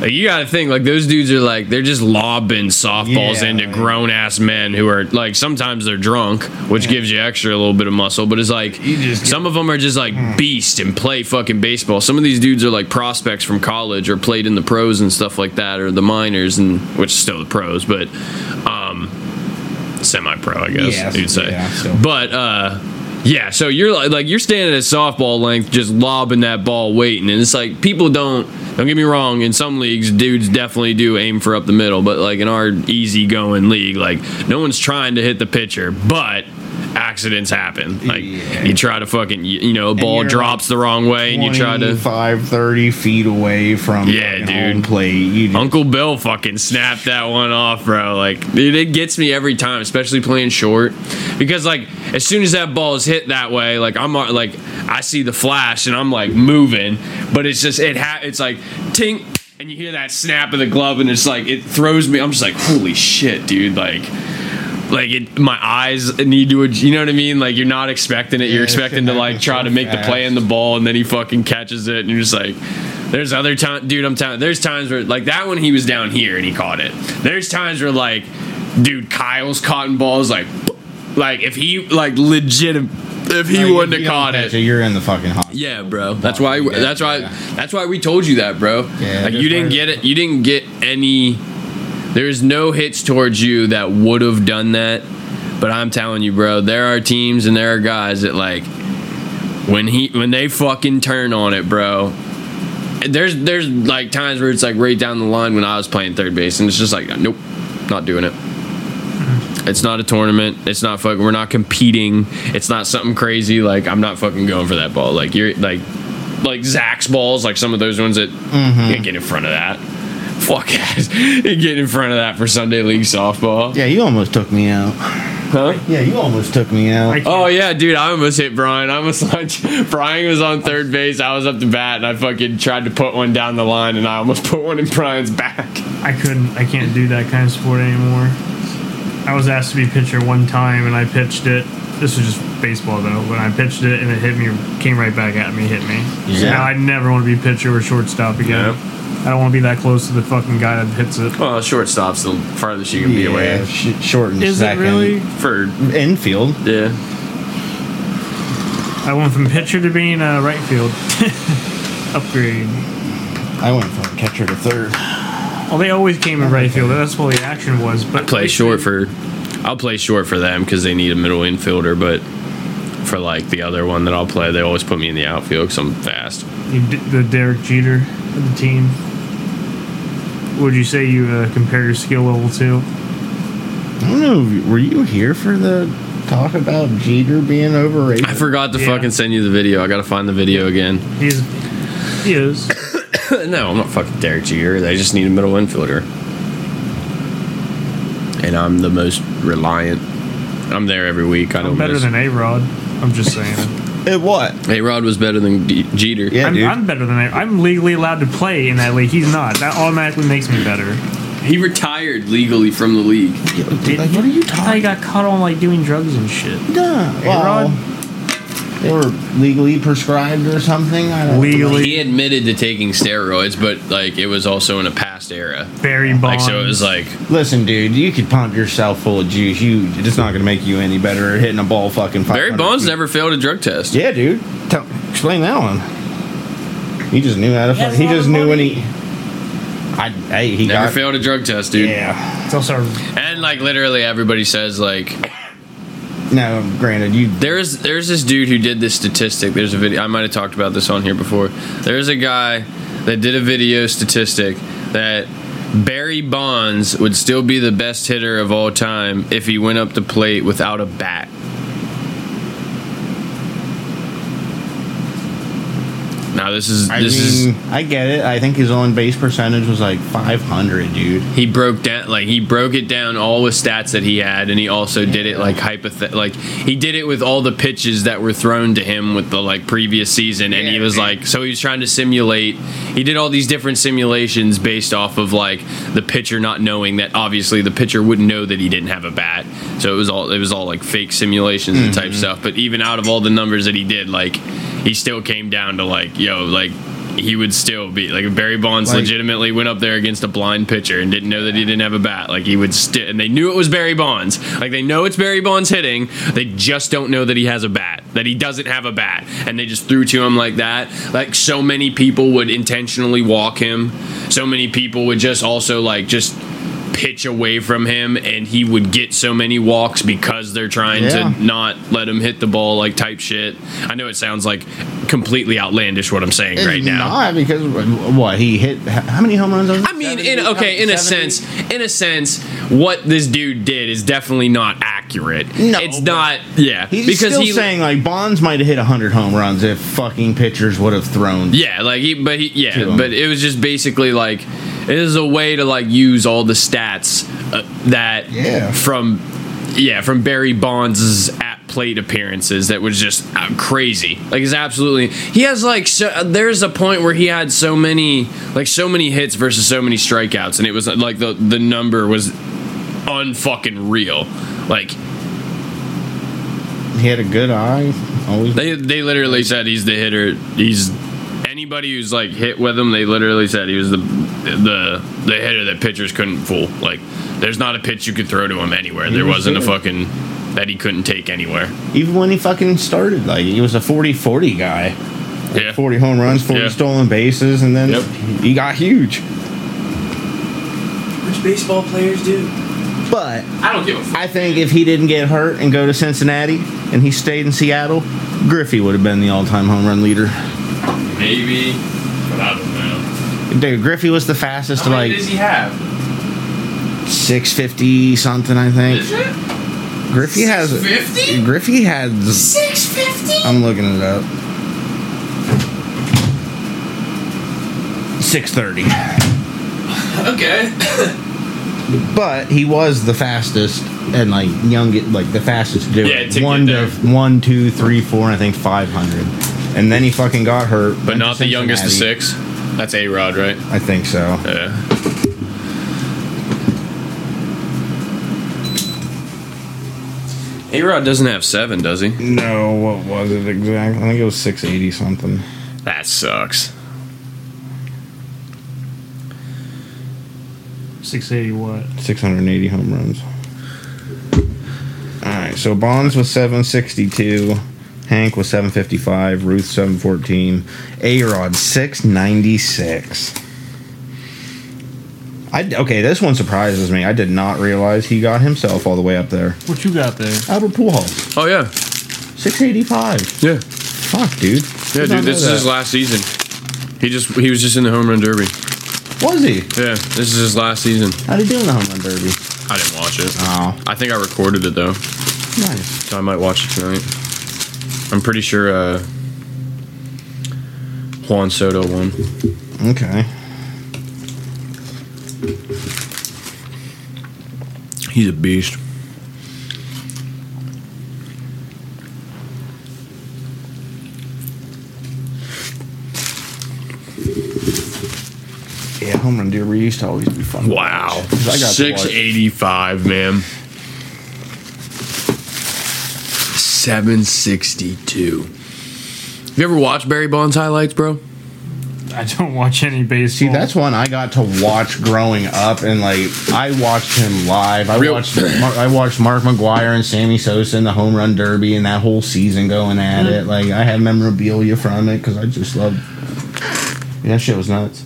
Like, you got to think like those dudes are like they're just lobbing softballs Yeah, into grown ass men who are like sometimes they're drunk, which gives you extra a little bit of muscle. But it's like just get- some of them are just like beast and play fucking baseball. Some of these dudes are like prospects from college or played in the pros and stuff like that, or the minors and which is still the pros, but um, semi-pro, I guess Yeah, you'd say. yeah, still. But uh, yeah, so you're like, like you're standing at softball length, just lobbing that ball, waiting, and it's like people don't. Don't get me wrong. In some leagues, dudes definitely do aim for up the middle, but like in our easy going league, like no one's trying to hit the pitcher, but accidents happen. Like Yeah. you try to fucking, you, you know, a ball drops the wrong way, and you try to. 25, 30 feet away from Yeah, dude. plate. Uncle Bill fucking snapped that one off, bro. Like, dude, it gets me every time, especially playing short, because like as soon as that ball is hit that way, like I'm uh, like I see the flash and I'm like moving, but it's just it ha- it's like tink, and you hear that snap of the glove, and it's like it throws me. I'm just like, holy shit, dude, like. Like it, my eyes need to, you know what I mean? Like you're not expecting it. Yeah, You're it expecting to like try so to make the play fast. in the ball, and then he fucking catches it, and you're just like, there's other time, dude. I'm telling. There's times where like that one he was down here and he caught it. There's times where like, dude, Kyle's caught cotton balls like, like if he like legit, if he like, wouldn't if have caught don't it. You're in the fucking hot. Yeah, bro. That's why. That's why. That's why we told you that, bro. Yeah, like you didn't get it. You didn't get any. There's no hits towards you that would have done that. But I'm telling you, bro, there are teams and there are guys that like when he when they fucking turn on it, bro. There's there's like times where it's like right down the line when I was playing third base, and it's just like nope, not doing it. It's not a tournament. It's not fucking. We're not competing. It's not something crazy. Like I'm not fucking going for that ball. Like you're like like Zach's balls, like some of those ones that Mm-hmm. can't get in front of that. Fuck ass. You get in front of that for Sunday League softball. Yeah, you almost took me out. Huh? Yeah, you almost took me out. Oh yeah, dude! I almost hit Brian. I almost like Brian was on third base. I was up to bat, and I fucking tried to put one down the line, and I almost put one in Brian's back. I couldn't. I can't do that kind of sport anymore. I was asked to be pitcher one time, and I pitched it. This was just baseball though. When I pitched it and it hit me, came right back at me, hit me. So Yeah. now I never want to be pitcher or shortstop again. Yep. I don't want to be that close to the fucking guy that hits it. Well, shortstop's the farthest you can be yeah, away sh- short and Is it second. really? for Infield. yeah. I went from pitcher to being a right field. Upgrade. I went from catcher to third. Well, they always came in right field. That's what the action was. But Play short for. I'll play short for them because they need a middle infielder, but for like the other one that I'll play, they always put me in the outfield because I'm fast. You, d- the Derek Jeter of the team. Would you say you uh, compare your skill level to? I don't know. Were you here for the talk about Jeter being overrated? I forgot to Yeah. fucking send you the video. I gotta find the video again. He's he is. no, I'm not fucking Derek Jeter. They just need a middle infielder. And I'm the most reliant. I'm there every week. I don't I'm better miss. than A Rod. I'm just saying. It what? Hey, Rod was better than D- Jeter. Yeah, I'm, dude. I'm better than A. I'm legally allowed to play in that league. He's not. That automatically makes me better. He retired legally from the league. like, what are you I thought he talking? got caught on like doing drugs and shit. Nah, well, they were legally prescribed or something. I don't Legally. He admitted to taking steroids, but like it was also in a past era. Barry Like Bonds. so, it was like Listen, dude, you could pump yourself full of juice. You, it's not going to make you any better at hitting a ball fucking. Barry 500 Bonds feet. never failed a drug test. Yeah, dude. Tell, explain that one. He just knew how to. He fuck- He just of knew when he. I hey he Never got. failed a drug test, dude. Yeah. it's also And like literally everybody says like No, granted, you. there's there's this dude who did this statistic. There's a video I might have talked about this on here before. There's a guy that did a video statistic that Barry Bonds would still be the best hitter of all time if he went up to plate without a bat. Now this is I this is mean, I get it. I think his on base percentage was like 500, dude. he broke down like he broke it down all with stats that he had and he also did it like hypothet like he did it with all the pitches that were thrown to him with the like previous season and he Yeah, was dude. like so he was trying to simulate he did all these different simulations based off of like the pitcher not knowing that obviously the pitcher wouldn't know that he didn't have a bat so it was all it was all like fake simulations and Mm-hmm. type stuff but even out of all the numbers that he did like he still came down to like yo like he would still be like Barry Bonds Like- legitimately went up there against a blind pitcher and didn't know that he didn't have a bat. Like he would still, and they knew it was Barry Bonds. Like they know it's Barry Bonds hitting. They just don't know that he has a bat. That he doesn't have a bat, and they just threw to him like that. Like so many people would intentionally walk him. So many people would just also like just pitch away from him and he would get so many walks because they're trying Yeah. to not let him hit the ball like type shit. I know it sounds like completely outlandish what I'm saying right now. Not because what he hit. How many home runs? I mean, in okay, in a sense, in a sense, what this dude did is definitely not accurate. No, it's not. Yeah, He's because still he. saying like Bonds might have hit 100 home runs if fucking pitchers would have thrown. yeah, like he, but he, yeah, but it was just basically like it is a way to like use all the stats uh, that Yeah. from yeah from Barry Bonds' at plate appearances that was just uh, crazy. Like it's absolutely he has like so, uh, there's a point where he had so many like so many hits versus so many strikeouts, and it was like the the number was unfucking real. Like He had a good eye. Always. they they literally said he's the hitter. He's anybody who's like hit with him. They literally said he was the the the hitter that pitchers couldn't fool. Like there's not a pitch you could throw to him anywhere. There was wasn't a fucking that he couldn't take anywhere. Even when he fucking started, like he was a 40-40 guy. Yeah. 40 home runs, 40 Yeah. stolen bases, and then Yep. he got huge. Which baseball players do? But I don't give a fuck. I think if he didn't get hurt and go to Cincinnati and he stayed in Seattle, Griffey would have been the all-time home run leader. Maybe, but I don't know. Dude, Griffey was the fastest to like does he have? 650 something, I think. it? Griffey has 650? Griffey has. 650? I'm looking it up. 630. Okay. But he was the fastest and like young, like the fastest to do Yeah, it. to one to one, two, three, four, and I think 500. And then he fucking got hurt. But not the youngest of six. That's A Rod, right? I think so. Yeah. A Rod doesn't have seven, does he? No, what was it exactly? I think it was 680 something. That sucks. 680 what? 680 home runs. All right, so Bonds was 762, Hank was 755, Ruth 714, A Rod 696. I okay, this one surprises me. I did not realize he got himself all the way up there. What you got there? Albert Pujols, Oh yeah, six eighty five. yeah, Fuck, dude. yeah, Did not dude. This know is his last season. He just he was just in the home run derby. Was he? Yeah, this is his last season. How'd he do in the home run derby? I didn't watch it. Oh, I think I recorded it though, nice. so I might watch it tonight. I'm pretty sure uh, Juan Soto won. Okay. He's a beast. Yeah, home run derby used to always be fun. Wow, I got six eighty five, man. Seven sixty two. Have You ever watch Barry Bonds highlights, bro? I don't watch any baseball. See, that's one I got to watch growing up, and like I watched him live. I Real- watched Mar- I watched Mark McGwire and Sammy Sosa in the home run derby, and that whole season going at it. Like I have memorabilia from it because I just loved. Yeah, that shit was nuts.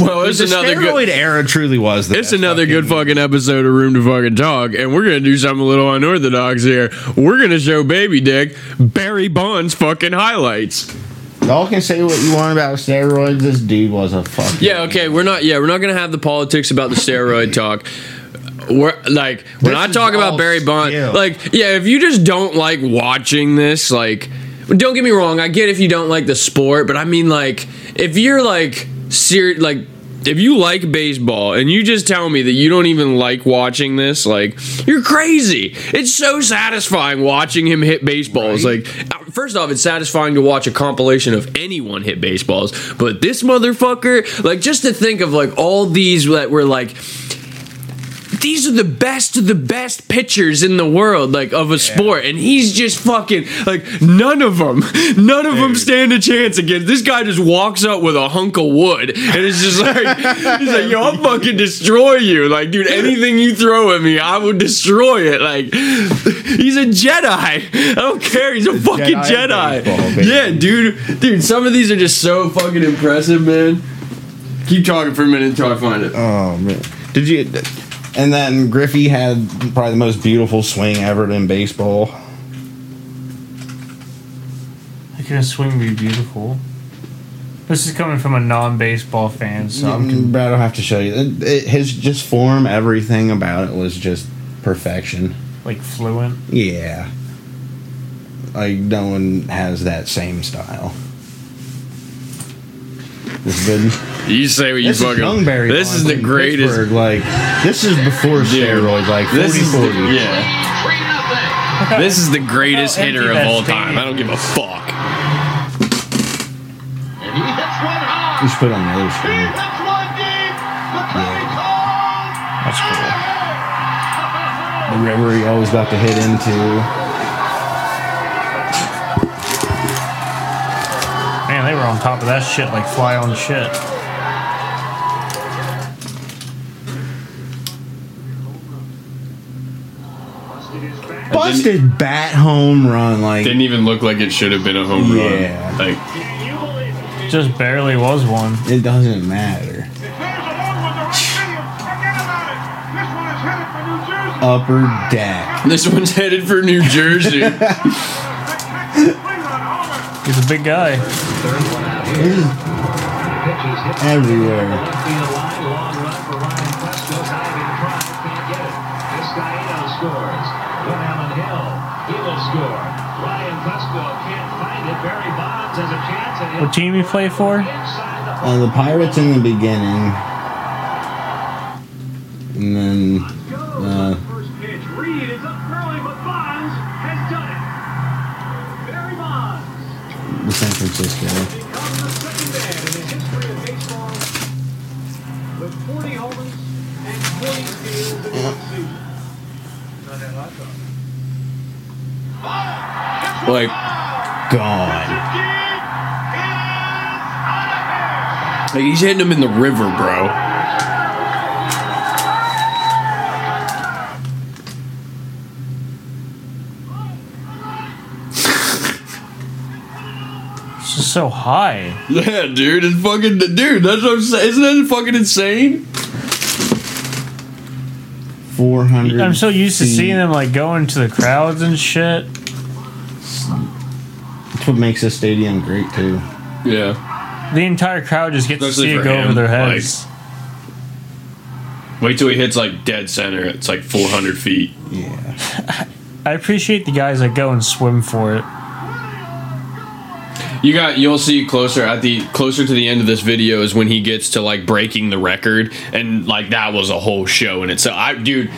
Well, it's the another steroid good. era truly was. The It's best another good fucking- fucking episode of Room to Fucking Talk, and we're gonna do something a little unorthodox here. We're gonna show Baby Dick Barry Bonds fucking highlights. Y'all can say what you want about steroids. This dude was a fucking. Yeah, okay, we're not. Yeah, we're not gonna have the politics about the steroid talk. We're like when This I is talk about all Barry Bonds, skill. like yeah, if you just don't like watching this, like don't get me wrong, I get if you don't like the sport, but I mean like if you're like ser- like if you like baseball and you just tell me that you don't even like watching this, like you're crazy. It's so satisfying watching him hit baseballs. Right. Like uh, first off, it's satisfying to watch a compilation of anyone hit baseballs, but this motherfucker, like just to think of like all these that were like these are the best of the best pitchers in the world, like of a sport, and he's just fucking like none of them, none of them stand a chance against. This guy just walks up with a hunk of wood, and it's just like he's like, "Yo, I'll fucking destroy you!" Like, dude, anything you throw at me, I will destroy it. Like, he's a Jedi. I don't care. He's a fucking Jedi Jedi. baseball, yeah, dude, dude. Some of these are just so fucking impressive, man. Keep talking for a minute until I find it. Oh man, did you? And then Griffey had probably the most beautiful swing ever in baseball. How can a swing be beautiful? This is coming from a non-baseball fan, so I'm Um, but I don't have to show you. It- it- his just form, everything about it was just perfection. like fluent. Yeah, like no one has that same style. This is. You say what you This fucking. young Barry. this is the greatest. Pittsburgh, Like this is before steroids. Like 40 This is the, yeah. This is the greatest hitter of all time. I don't give a fuck. And he hits one hard. You should put it on the other He screen. hits one deep. That's cool. The river he always got to hit into. They were on top of that shit like fly on shit. Busted bat home run. Like Didn't even look like it should have been a home Yeah. run. Like Just barely was one. it doesn't matter. There's a long one to right field. Forget about it. This one is headed for New Jersey. Upper deck. this one's headed for New Jersey. Spectacular three-run homer. He's a big guy. This is everywhere. Field line, long run for Ryan Presto. Diving try, can't get it. Vizcaíno scores. William Hill, he will score. Ryan Presto can't find it. Barry Bonds has a chance What team you play for? Uh, the Pirates in the beginning, in one season. like Gone. Like he's hitting him in the river, bro. So high. Yeah, dude, it's fucking dude. That's what I'm saying. Isn't that fucking insane? Four hundred. I'm so used to seeing them like go into the crowds and shit. That's what makes this stadium great too. Yeah. The entire crowd just gets to see it go him, over their like- heads. Wait till he hits like dead center. It's like 400 feet. Yeah. I appreciate the guys that go and swim for it. You got you'll see closer at the closer to the end of this video is when he gets to like breaking the record and like that was a whole show in itself. I dude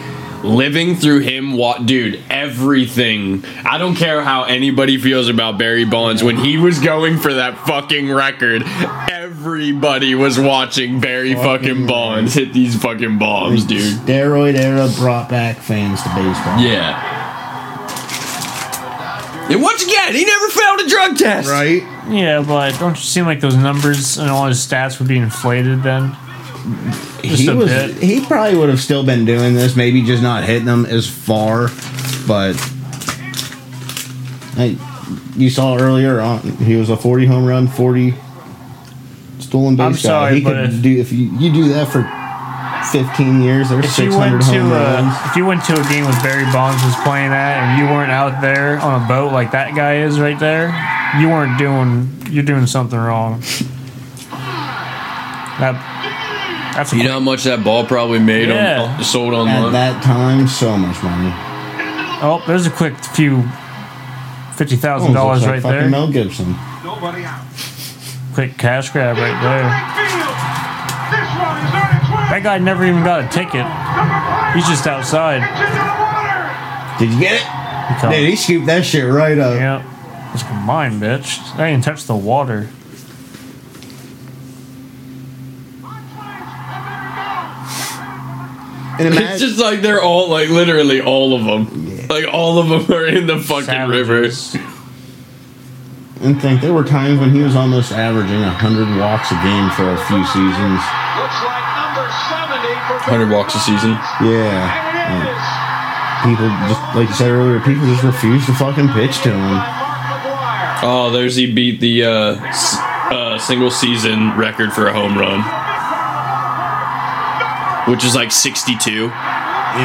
living through him what dude everything I don't care how anybody feels about Barry Bonds when he was going for that fucking record everybody was watching Barry fucking, Fucking Bonds hit these fucking bombs dude Steroid era brought back fans to baseball. yeah and once again he never failed a drug test Right. Yeah, but don't you seem like those numbers and all his stats would be inflated then? Just he a was. bit. He probably would have still been doing this. Maybe just not hitting them as far. But hey, you saw earlier on he was a 40 home run, 40 stolen base I'm guy. sorry, he but could if- do if you, you do that for 15 years. There's If you 600 went to home runs. if you went to a game with Barry Bonds was playing at and you weren't out there on a boat like that guy is right there, you weren't doing you're doing something wrong. That that's a you know how much that ball probably made Yeah. on sold At online that time, so much money. oh there's a quick few Fifty thousand oh, dollars looks like right there. Mel Gibson. Nobody out. Quick cash grab right there. Right field. This one is on its way. That guy never even got a ticket. He's just outside. It's into the water. Did you get it? He Dude, he scooped that shit right up. Yeah. It's mine, bitch. I didn't touch the water. And It's just like they're all like literally all of them. Like all of them are in the fucking river. Savages. and think there were times when he was almost averaging 100 walks a game for a few seasons. Looks like number 70 100 walks a season. Yeah. There it Like, is. people just, like you said earlier, people just refuse to fucking pitch to him. By Mark McGwire. Oh, there's he beat the uh, s- uh, single season record for a home run, which is like 62.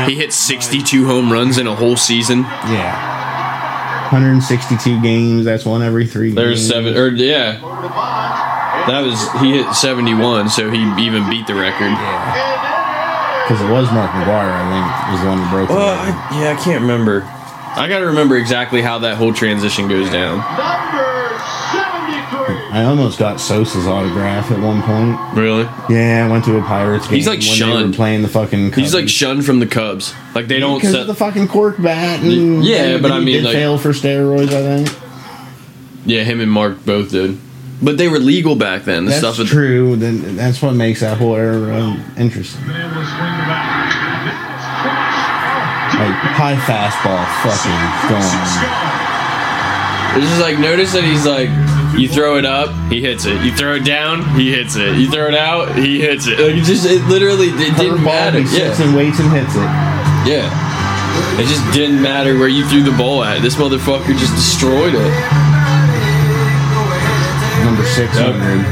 He hit 62 home runs in a whole season. Yeah. 162 games, that's one every three There's games. seven, or yeah, that was he hit 71, so he even beat the record. Yeah, Because it was Mark McGwire, I think, was the one who broke Well, it. I, yeah, I can't remember. I gotta remember exactly how that whole transition goes down. Number 73. I almost got Sosa's autograph at one point. Really? Yeah, I went to a Pirates game. He's, like, when They shunned. were playing the fucking. He's like shunned from the Cubs. Like they don't because set of the fucking cork bat. And, Yeah, and but I mean, did like- fail for steroids. I think Yeah, him and Mark both did. But they were legal back then. The that's stuff with true. Then that's what makes that whole era um, interesting. Like high fastball, fucking gone. It's just like notice that he's like you throw it up, he hits it. You throw it down, he hits it. You throw it out, he hits it. Like it just it literally it didn't matter. He sits Yeah. and waits and hits it. Yeah. It just didn't matter where you threw the ball at. This motherfucker just destroyed it. Number six hundred.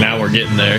Now we're getting there.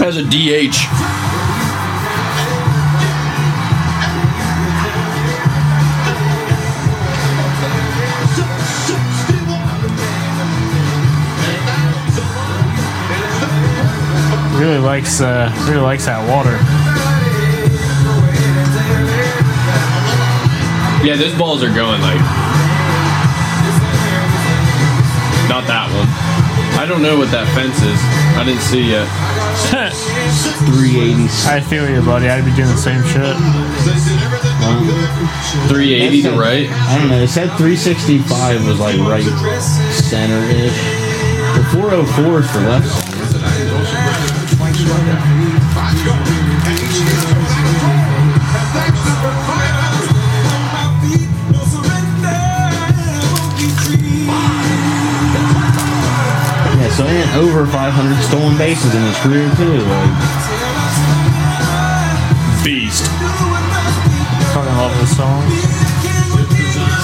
as a DH. Really likes uh really likes that water. Yeah, those balls are going like not that one. I don't know what that fence is. I didn't see yet. 380. I feel you, buddy. I'd be doing the same shit. 380 to right. I don't know. It said 365 was like right center ish. The 404 is for left center. Yeah, so he had over 500 stolen bases in his career too. Like, Beast. Fucking love this song.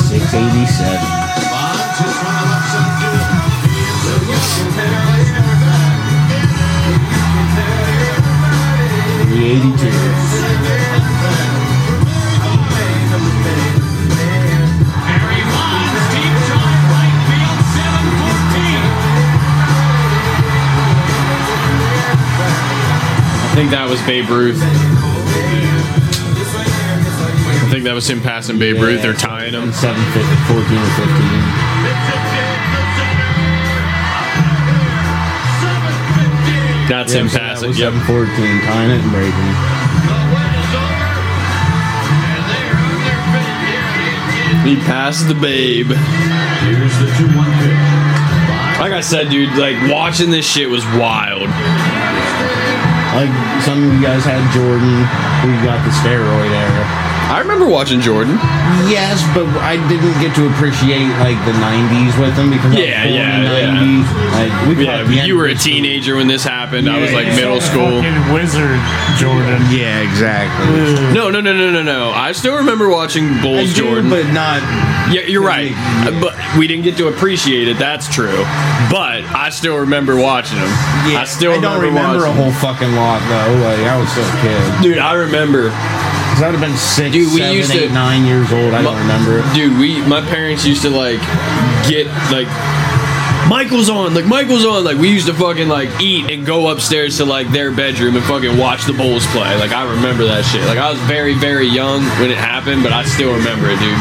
687. Three eighty-two. Barry I think that was Babe Ruth. I think that was him passing Babe Ruth They're tying him. 750, 14 or 15. That's him passing. yep. 14, tying it and breaking it. He passed the Babe. Here's the 2 1 pitch. Like I said, dude, like watching this shit was wild. Like some of you guys had Jordan, who got the steroid era. I remember watching Jordan. Yes, but I didn't get to appreciate like the '90s with him because Yeah, I was yeah, in yeah. 90s. Like we Yeah, caught you were a end- teenager when this happened. I was like Yeah. middle school. Fucking wizard Jordan. Yeah, exactly. No, no, no, no, no, no. I still remember watching I Bulls do, Jordan. but not. Yeah, you're right. Yeah. Uh, but we didn't get to appreciate it. That's true. But I still remember watching them. Yeah, I still I don't remember a whole fucking lot though. Like I was still a kid. Dude, I remember. 'Cause I'd have been six, Dude, we seven, used to- eight, nine years old. I don't remember it. Dude, we my parents used to like get like Michael's on, like Michael's on, like we used to fucking like eat and go upstairs to like their bedroom and fucking watch the Bulls play. Like I remember that shit. Like I was very, very young when it happened, but I still remember it, dude.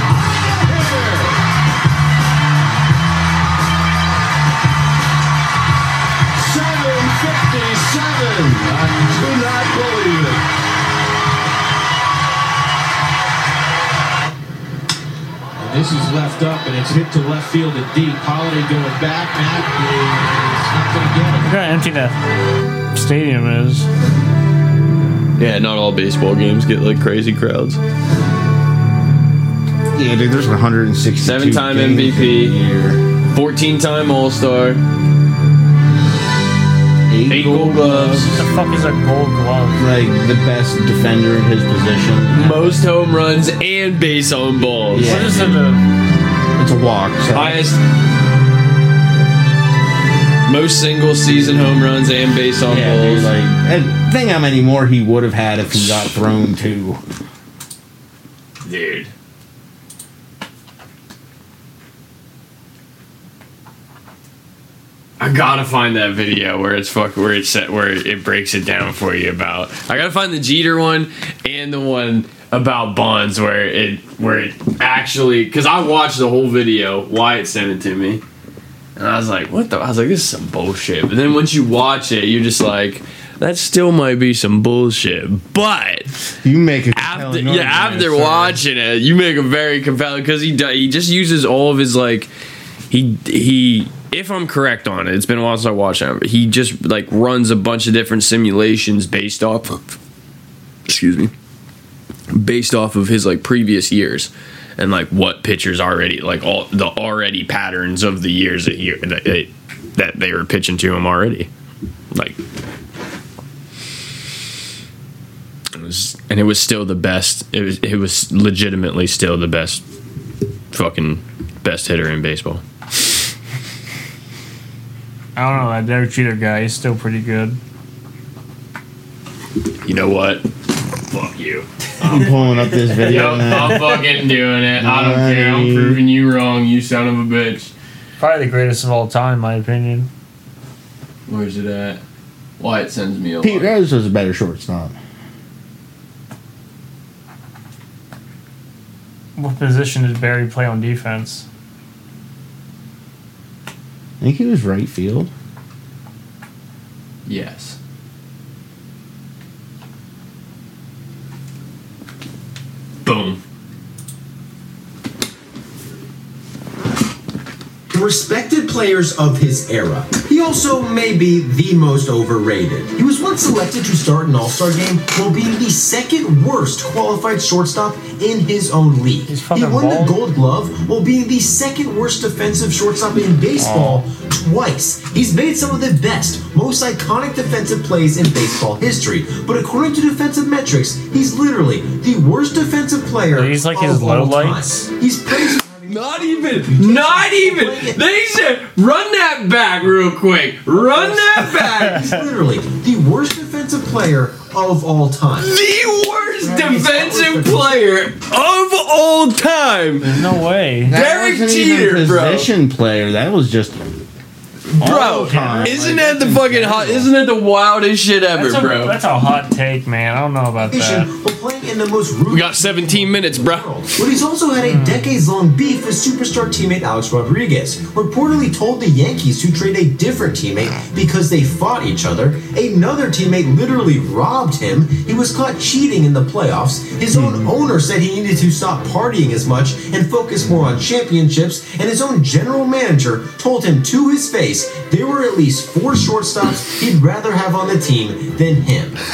This is left up, and it's hit to left field and deep. Holliday going back. Matt is not going to get it. Look how empty that stadium is. Yeah, not all baseball games get like crazy crowds. Yeah, dude. There's 160. Seven-time MVP. 14 time All Star, Eight, eight gold gloves, What the fuck is a gold glove? Like the best defender in his position. most home runs and base on balls. Yeah. What is it? uh, It's a walk. So. Highest, most single season home runs and base on yeah, balls. dude. Like, and think how many more he would have had if he got thrown to. Dude. I gotta find that video where it's fuck where it's set where it breaks it down for you about. I gotta find the Jeter one and the one about Bonds where it where it actually because I watched the whole video. Wyatt sent it to me, and I was like, "What the?" I was like, "This is some bullshit." But then once you watch it, you're just like, "That still might be some bullshit." But You make a after yeah after watching it you make a very compelling because he he just uses all of his like he he if i'm correct on it it's been a while since i watched him. he just like runs a bunch of different simulations based off of excuse me based off of his like previous years and like what pitchers already like all the already patterns of the years that that they, that they were pitching to him already like it was, and it was still the best. It was it was legitimately still the best, fucking best hitter in baseball. I don't know. That Derek Jeter guy is still pretty good. You know what? Fuck you. I'm pulling up this video Yep, now. I'm fucking doing it. I don't care. I'm proving you wrong, you son of a bitch. Probably the greatest of all time, in my opinion. Where's it at? Wyatt sends me a Pete lot. Rose was a better shortstop. What position did Barry play on defense? I think he was right field. Yes. Boom. Respected players of his era. He also may be the most overrated. He was once selected to start an All-Star game while being the second worst qualified shortstop in his own league. He won the. Gold Glove while being the second worst defensive shortstop in baseball twice. He's made some of the best, most iconic defensive plays in baseball history. But according to defensive metrics, he's literally the worst defensive player He's like his low time. He's praised Not even, not even. They said, run that back real quick. Run that back. He's literally the worst defensive player of all time. The worst defensive player of all time. No way. That Derek wasn't Jeter, even bro. position player. That was just all Bro, isn't that the fucking hot? Isn't that the wildest shit ever, That's a, bro? that's a hot take, man. I don't know about that. While playing in the most ruthless We got 17 minutes, bro. But he's also had a hmm. decades-long beef with superstar teammate Alex Rodriguez. Reportedly told the Yankees to trade a different teammate because they fought each other. Another teammate literally robbed him. He was caught cheating in the playoffs. His own hmm. owner said he needed to stop partying as much and focus more on championships. And his own general manager told him to his face there were at least four shortstops he'd rather have on the team than him.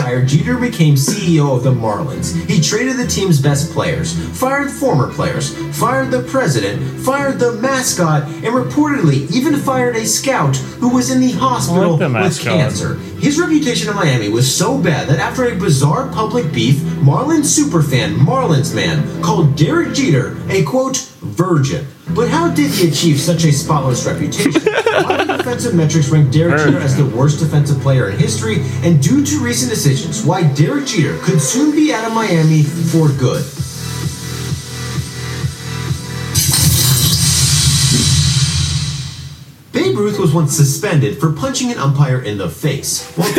retired, Jeter became CEO of the Marlins. He traded the team's best players, fired former players, fired the president, fired the mascot, and reportedly even fired a scout who was in the hospital the with cancer. His reputation in Miami was so bad that after a bizarre public beef, Marlins superfan Marlins Man called Derek Jeter a quote virgin. But how did he achieve such a spotless reputation? Why do defensive metrics rank Derek Jeter as the worst defensive player in history? And due to recent decisions, why Derek Jeter could soon be out of Miami for good. Was once suspended for punching an umpire in the face. While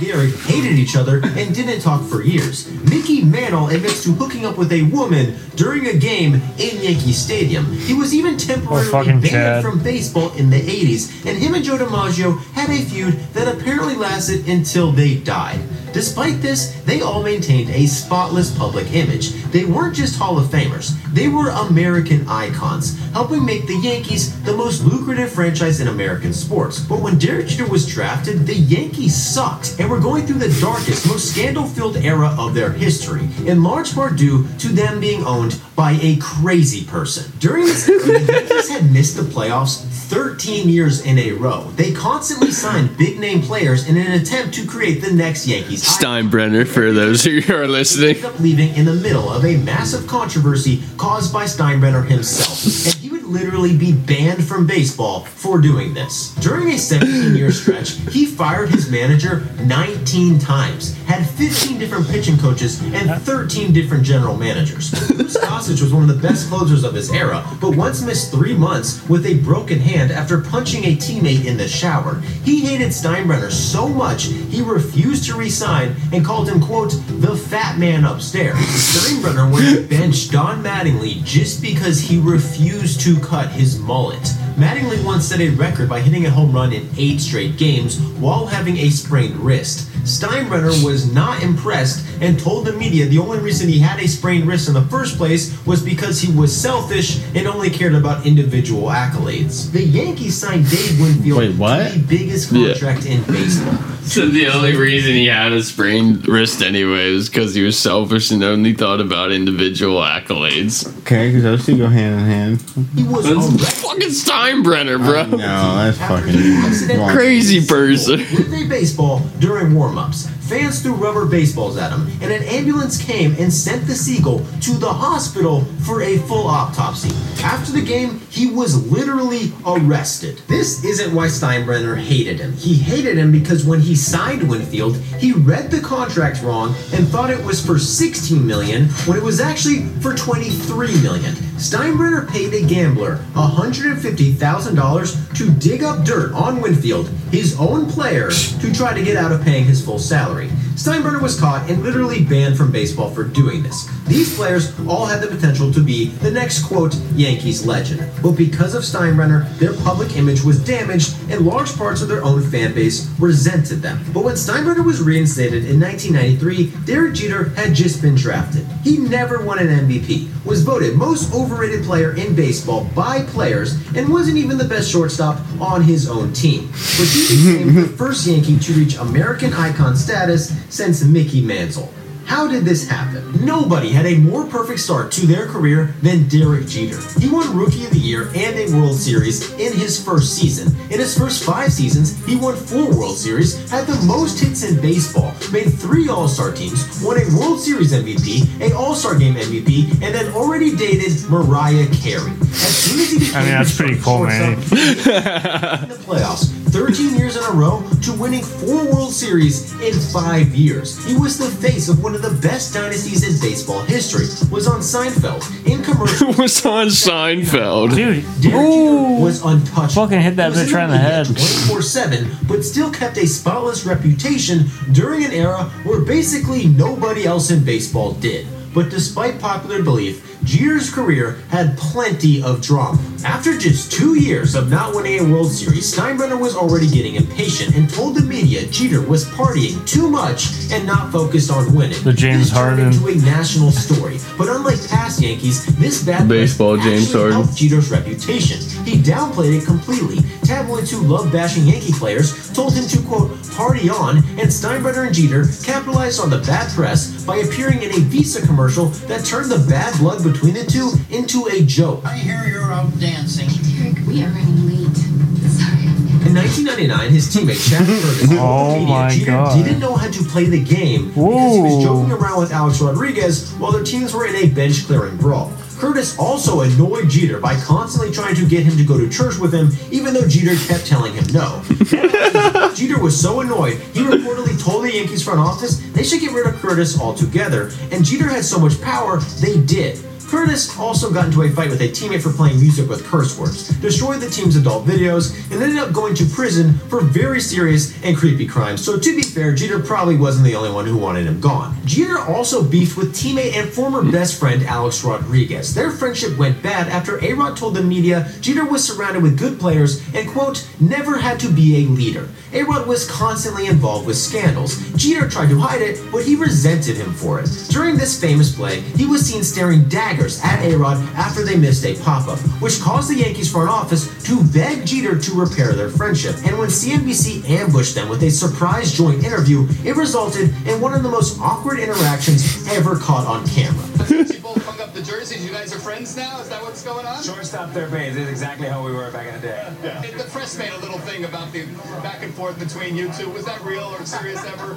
Derek hated each other and didn't talk for years. Mickey Mantle admits to hooking up with a woman during a game in Yankee Stadium. He was even temporarily oh, fucking banned Chad. from baseball in the 80s, and him and Joe DiMaggio had a feud that apparently lasted until they died. Despite this, they all maintained a spotless public image. They weren't just Hall of Famers, they were American icons, helping make the Yankees the most lucrative franchise in American sports. But when Derek Jeter was drafted, the Yankees sucked and were going through the darkest, most scandal filled era of their history, in large part due to them being owned by a crazy person. During this era, the Yankees had missed the playoffs 13 years in a row. They constantly signed big name players in an attempt to create the next Yankees. Steinbrenner, for those who are listening. ended up leaving in the middle of a massive controversy caused by Steinbrenner himself. Literally be banned from baseball for doing this. During a 17 year stretch, he fired his manager 19 times, had 15 different pitching coaches, and 13 different general managers. Goose Gossage was one of the best closers of his era, but once missed three months with a broken hand after punching a teammate in the shower. He hated Steinbrenner so much he refused to resign and called him, quote, the fat man upstairs. Steinbrenner went to bench Don Mattingly just because he refused to cut his mullet. Mattingly once set a record by hitting a home run in eight straight games while having a sprained wrist. Steinbrenner was not impressed and told the media the only reason he had a sprained wrist in the first place was because he was selfish and only cared about individual accolades. The Yankees signed Dave Winfield Wait, what? to the biggest Yeah. contract in baseball. So the only reason he had a sprained wrist anyway was because he was selfish and only thought about individual accolades. Okay, because those two go hand in hand. He was That's fucking Steinbrenner, bro. No, that's fucking he accidentally wrong. Crazy person. single With a baseball during warm-ups. Fans threw rubber baseballs at him, and an ambulance came and sent the seagull to the hospital for a full autopsy. After the game, he was literally arrested. This isn't why Steinbrenner hated him. He hated him because when he signed Winfield, he read the contract wrong and thought it was for 16 million when it was actually for 23 million. Steinbrenner paid a gambler $150,000 to dig up dirt on Winfield, his own player, to try to get out of paying his full salary. Steinbrenner was caught and literally banned from baseball for doing this. These players all had the potential to be the next quote Yankees legend, but because of Steinbrenner, their public image was damaged and large parts of their own fan base resented them. But when Steinbrenner was reinstated in 1993, Derek Jeter had just been drafted. He never won an MVP, was voted most overrated player in baseball by players, and wasn't even the best shortstop on his own team. But he became the first Yankee to reach American icon status since Mickey Mantle. How did this happen? Nobody had a more perfect start to their career than Derek Jeter. He won Rookie of the Year and a World Series in his first season. In his first five seasons, he won four World Series, had the most hits in baseball, made three All-Star teams, won a World Series MVP, a All-Star Game MVP, and then already dated Mariah Carey. As soon as he became I mean, that's pretty cool, man. in the playoffs 13 years in a row to winning four World Series in five years. He was the face of one of the best dynasties in baseball history. Was on Seinfeld in commercial. was on Seinfeld. Dude, Derek Jeter was untouchable. Fucking hit that He was bitch right in the head. 24/7, but still kept a spotless reputation during an era where basically nobody else in baseball did. But despite popular belief, Jeter's career had plenty of drama. After just two years of not winning a World Series, Steinbrenner was already getting impatient and told the media Jeter was partying too much and not focused on winning. The James this turned Harden. into a national story. But unlike past Yankees, this bad press Baseball James actually Harden. helped Jeter's reputation. He downplayed it completely. Tabloids who love bashing Yankee players told him to quote party on, and Steinbrenner and Jeter capitalized on the bad press by appearing in a Visa commercial that turned the bad blood between the two into a joke. I hear you're out dancing. Derek, we are running late. Sorry. In 1999, his teammate Chad Curtis told Oh my Jeter God. didn't know how to play the game because he was joking around with Alex Rodriguez while their teams were in a bench clearing brawl. Curtis also annoyed Jeter by constantly trying to get him to go to church with him, even though Jeter kept telling him no. Jeter was so annoyed, he reportedly told the Yankees front office they should get rid of Curtis altogether, and Jeter had so much power, they did. Curtis also got into a fight with a teammate for playing music with curse words, destroyed the team's adult videos, and ended up going to prison for very serious and creepy crimes. So to be fair, Jeter probably wasn't the only one who wanted him gone. Jeter also beefed with teammate and former best friend Alex Rodriguez. Their friendship went bad after A-Rod told the media Jeter was surrounded with good players and quote, never had to be a leader. A-Rod was constantly involved with scandals. Jeter tried to hide it, but he resented him for it. During this famous play, he was seen staring daggers at A-Rod after they missed a pop-up, which caused the Yankees front office to beg Jeter to repair their friendship. And when CNBC ambushed them with a surprise joint interview, it resulted in one of the most awkward interactions ever caught on camera. You hung up the jerseys. You guys are friends now? Is that what's going on? Shortstop their base is exactly how we were back in the day. And The press made a little thing about the back and forth between you two. Was that real or serious ever?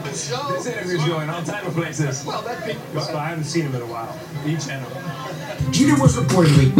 The show? This interview's going all type of places. Well, that be, I haven't seen him in a while. Each channel. Jeter was reportedly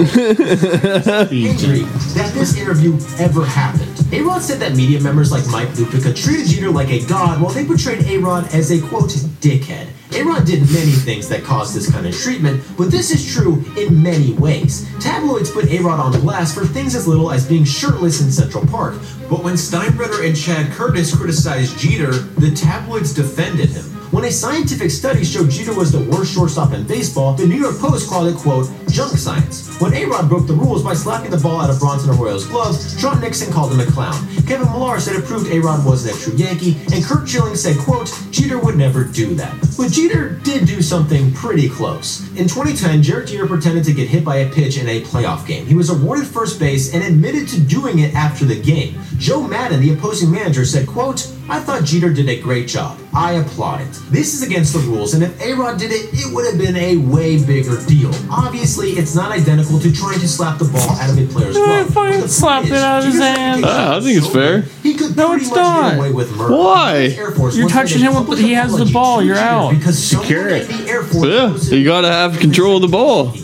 angry that this interview ever happened. A-Rod said that media members like Mike Lupica treated Jeter like a god while they portrayed A-Rod as a quote dickhead. A-Rod did many things that caused this kind of treatment, but this is true in many ways. Tabloids put A-Rod on blast for things as little as being shirtless in Central Park, but when Steinbrenner and Chad Curtis criticized Jeter, the tabloids defended him. When a scientific study showed Jeter was the worst shortstop in baseball, the New York Post called it, quote, junk science. When A-Rod broke the rules by slapping the ball out of Bronson Arroyo's gloves, Trot Nixon called him a clown. Kevin Millar said it proved A-Rod wasn't a true Yankee, and Curt Schilling said, quote, Jeter would never do that. But Jeter did do something pretty close. In 2010, Derek Jeter pretended to get hit by a pitch in a playoff game. He was awarded first base and admitted to doing it after the game. Joe Maddon, the opposing manager, said, quote, I thought Jeter did a great job. I applaud it. This is against the rules, and if A-Rod did it, it would have been a way bigger deal. Obviously, it's not identical to trying to slap the ball out of a player's Yeah, glove. fucking but the point it out of his hand. reputation Ah, I think it's so fair. He could No, pretty it's much get not. away with murder. Why? Force You're touching him with- he has the ball, you're out. Because Secure it. the Air Force Yeah, you gotta have control of the ball.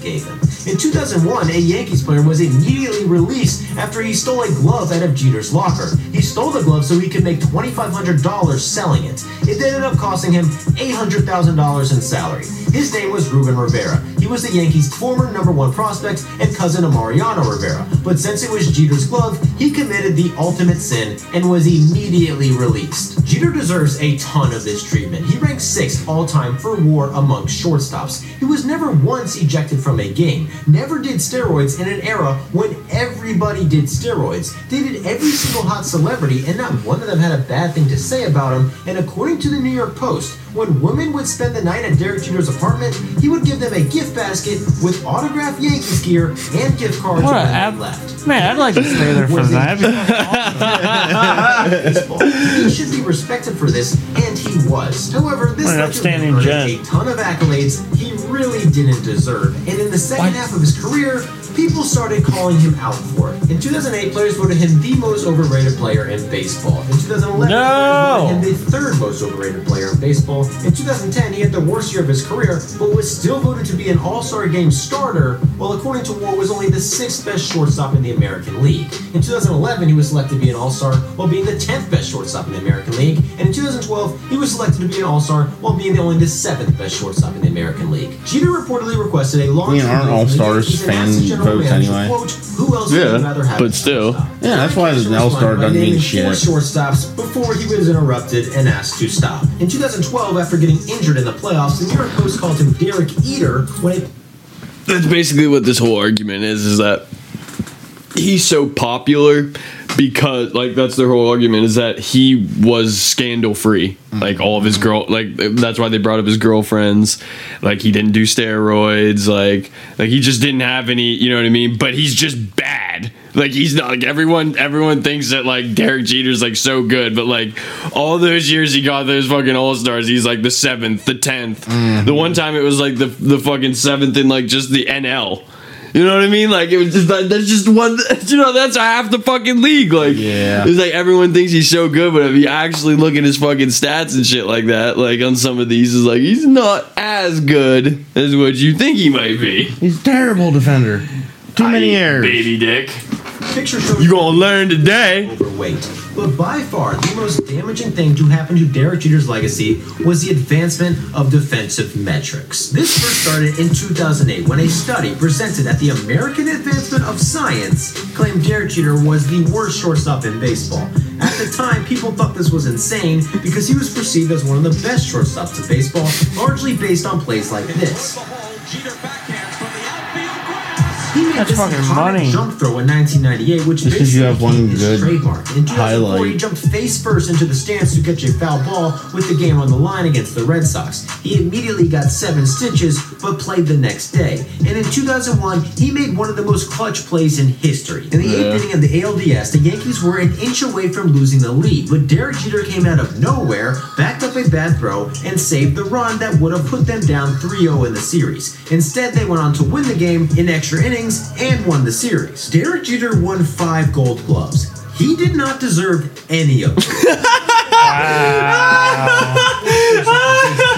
In 2001, a Yankees player was immediately released after he stole a glove out of Jeter's locker. He stole the glove so he could make $2,500 selling it. It ended up costing him $800,000 in salary. His name was Ruben Rivera. He was the Yankees' former number one prospect and cousin of Mariano Rivera. But since it was Jeter's glove, he committed the ultimate sin and was immediately released. Jeter deserves a ton of this treatment. He ranks sixth all time for WAR among shortstops. He was never once ejected from a game, never did steroids in an era when everybody did steroids, dated every single hot celebrity, and not one of them had a bad thing to say about him. And according to the New York Post, when women would spend the night at Derek Jeter's apartment, he would give them a gift basket with autographed Yankees gear and gift cards What when they ab- left. Man, I'd like to stay there for that. baseball. He should be respected for this, and he was. However, this What an led to him a ton of accolades he really didn't deserve. And in the second half of his career, people started calling him out for it. In 2008, players voted him the most overrated player in baseball. In 2011, No! players voted him the third most overrated player in baseball. In 2010, he had the worst year of his career, but was still voted to be an All-Star Game starter, while according to WAR was only the sixth best shortstop in the American League. In 2011, he was selected to be an All-Star while being the 10th best shortstop in the American League, and in 2012, he was selected to be an All-Star while being the only the seventh best shortstop in the American League. Jeter reportedly requested a long I mean, aren't All-Stars fan votes anyway? Quote, Who else Yeah, you rather have but still. Yeah, that's why the Jeter All-Star responded by doesn't mean shit. Four shortstops before he was interrupted and asked to stop. In 2012, after getting injured in the playoffs, the New York Post called him Derek Eater when a That's basically what this whole argument is. Is that he's so popular because like that's their whole argument is that he was scandal free mm-hmm. like all of his girl like that's why they brought up his girlfriends. Like he didn't do steroids. Like like he just didn't have any you know what i mean? But he's just bad. Like he's not like everyone everyone thinks that like derek jeter's like so good but like all those years he got those fucking all-stars he's like the seventh the 10th mm-hmm. the one time it was like the the fucking seventh in like just the nl you know what I mean? Like it was just like that's just one. You know that's half the fucking league. Like Yeah. it's like everyone thinks he's so good, but if you actually look at his fucking stats and shit like that, like on some of these, is like he's not as good as what you think he might be. He's a terrible defender. Too many errors. baby dick. Picture shows You gonna learn today? overweight. But by far, the most damaging thing to happen to Derek Jeter's legacy was the advancement of defensive metrics. This first started in 2008 when a study presented at the American Advancement of Science claimed Derek Jeter was the worst shortstop in baseball. At the time, people thought this was insane because he was perceived as one of the best shortstops in baseball, largely based on plays like this. That's this fucking iconic money. jump throw in 1998, which Just 'cause you have one good trademark. In 2004, he jumped face first into the stands to catch a foul ball with the game on the line against the Red Sox. He immediately got seven stitches, but played the next day. And in 2001, he made one of the most clutch plays in history. In the eighth inning of the ALDS, the Yankees were an inch away from losing the lead, but Derek Jeter came out of nowhere, backed up a bad throw, and saved the run that would have put them down 3-0 in the series. Instead, they went on to win the game in extra innings and won the series. Derek Jeter won five Gold Gloves. He did not deserve any of them.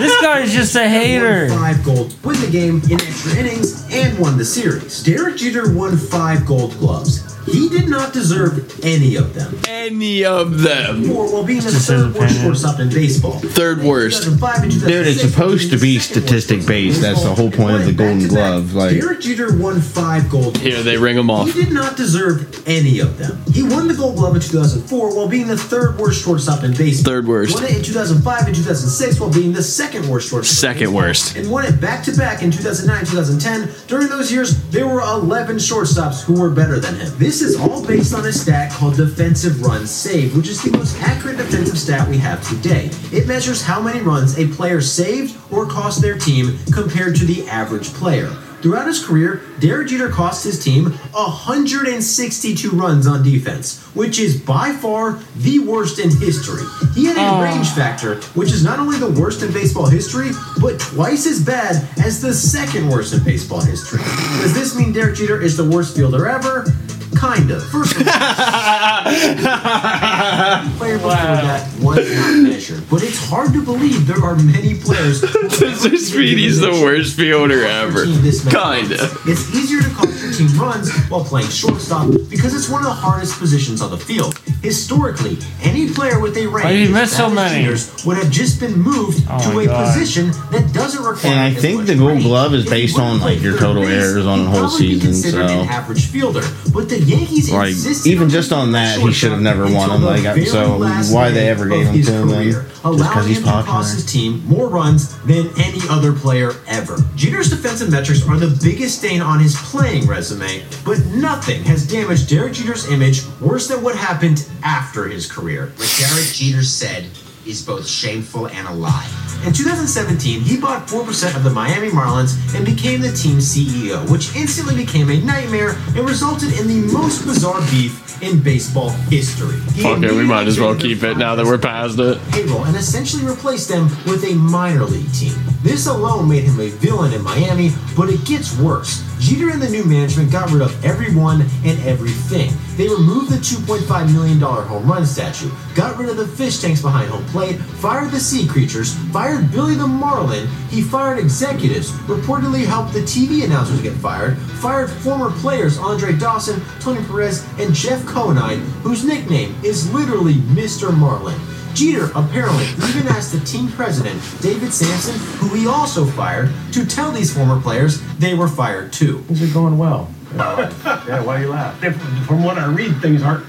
This guy is just a hater. Won five gold, win the game in extra innings, and won the series. Derek Jeter won five Gold Gloves. He did not deserve any of them. Any of them? Four while being the third worst opinion. shortstop in baseball. Third worst. 2005 Dude, it's supposed to be being the second worst statistic based. That's the whole point of the Golden Glove. Like, Derek Jeter won five Gold Gloves. Here they ring him off. He did not deserve any of them. He won the Gold Glove in 2004 while being the third worst shortstop in baseball. Third worst. Won it in 2005 and 2006 while being the second worst shortstop. in Second worst. And won it back to back in 2009 2010. During those years, there were 11 shortstops who were better than him. This is all based on a stat called defensive runs saved, which is the most accurate defensive stat we have today. It measures how many runs a player saved or cost their team compared to the average player. Throughout his career, Derek Jeter cost his team 162 runs on defense, which is by far the worst in history. He had a range factor, which is not only the worst in baseball history, but twice as bad as the second worst in baseball history. Does this mean Derek Jeter is the worst fielder ever? Kind of. First of all, player before that was not measured, but it's hard to believe there are many players. Mr. Speedy's the worst fielder ever. Kinda. It's easier to cost your team runs while playing shortstop because it's one of the hardest positions on the field. Historically, any player with a rank Why did you as so many? Would have just been moved Oh to a God. position that doesn't require. And I think the Gold. Glove is based on, like, your total errors on he'd the whole season, so- an average fielder. But the Yankees Like, even just on that, he should have never won him. Like, so why they ever gave him to him then? Just 'cause allowing he's popular. cost his team more runs than any other player ever. Jeter's defensive metrics are the biggest stain on his playing resume, but nothing has damaged Derek Jeter's image worse than what happened after his career. What Derek Jeter said is both shameful and a lie. In 2017, he bought 4% of the Miami Marlins and became the team's CEO, which instantly became a nightmare and resulted in the most bizarre beef in baseball history. He Fuck it, we might as well keep it now that we're past it. payroll and essentially replaced them with a minor league team. This alone made him a villain in Miami, but it gets worse. Jeter and the new management got rid of everyone and everything. They removed the $2.5 million home run statue, got rid of the fish tanks behind home plate, fired the sea creatures, fired Billy the Marlin, he fired executives, reportedly helped the TV announcers get fired, fired former players Andre Dawson, Tony Perez, and Jeff Conine, whose nickname is literally Mr. Marlin. Jeter apparently even asked the team president, David Samson, who he also fired, to tell these former players they were fired too. Things are going well. yeah, why do you laugh? From what I read, things aren't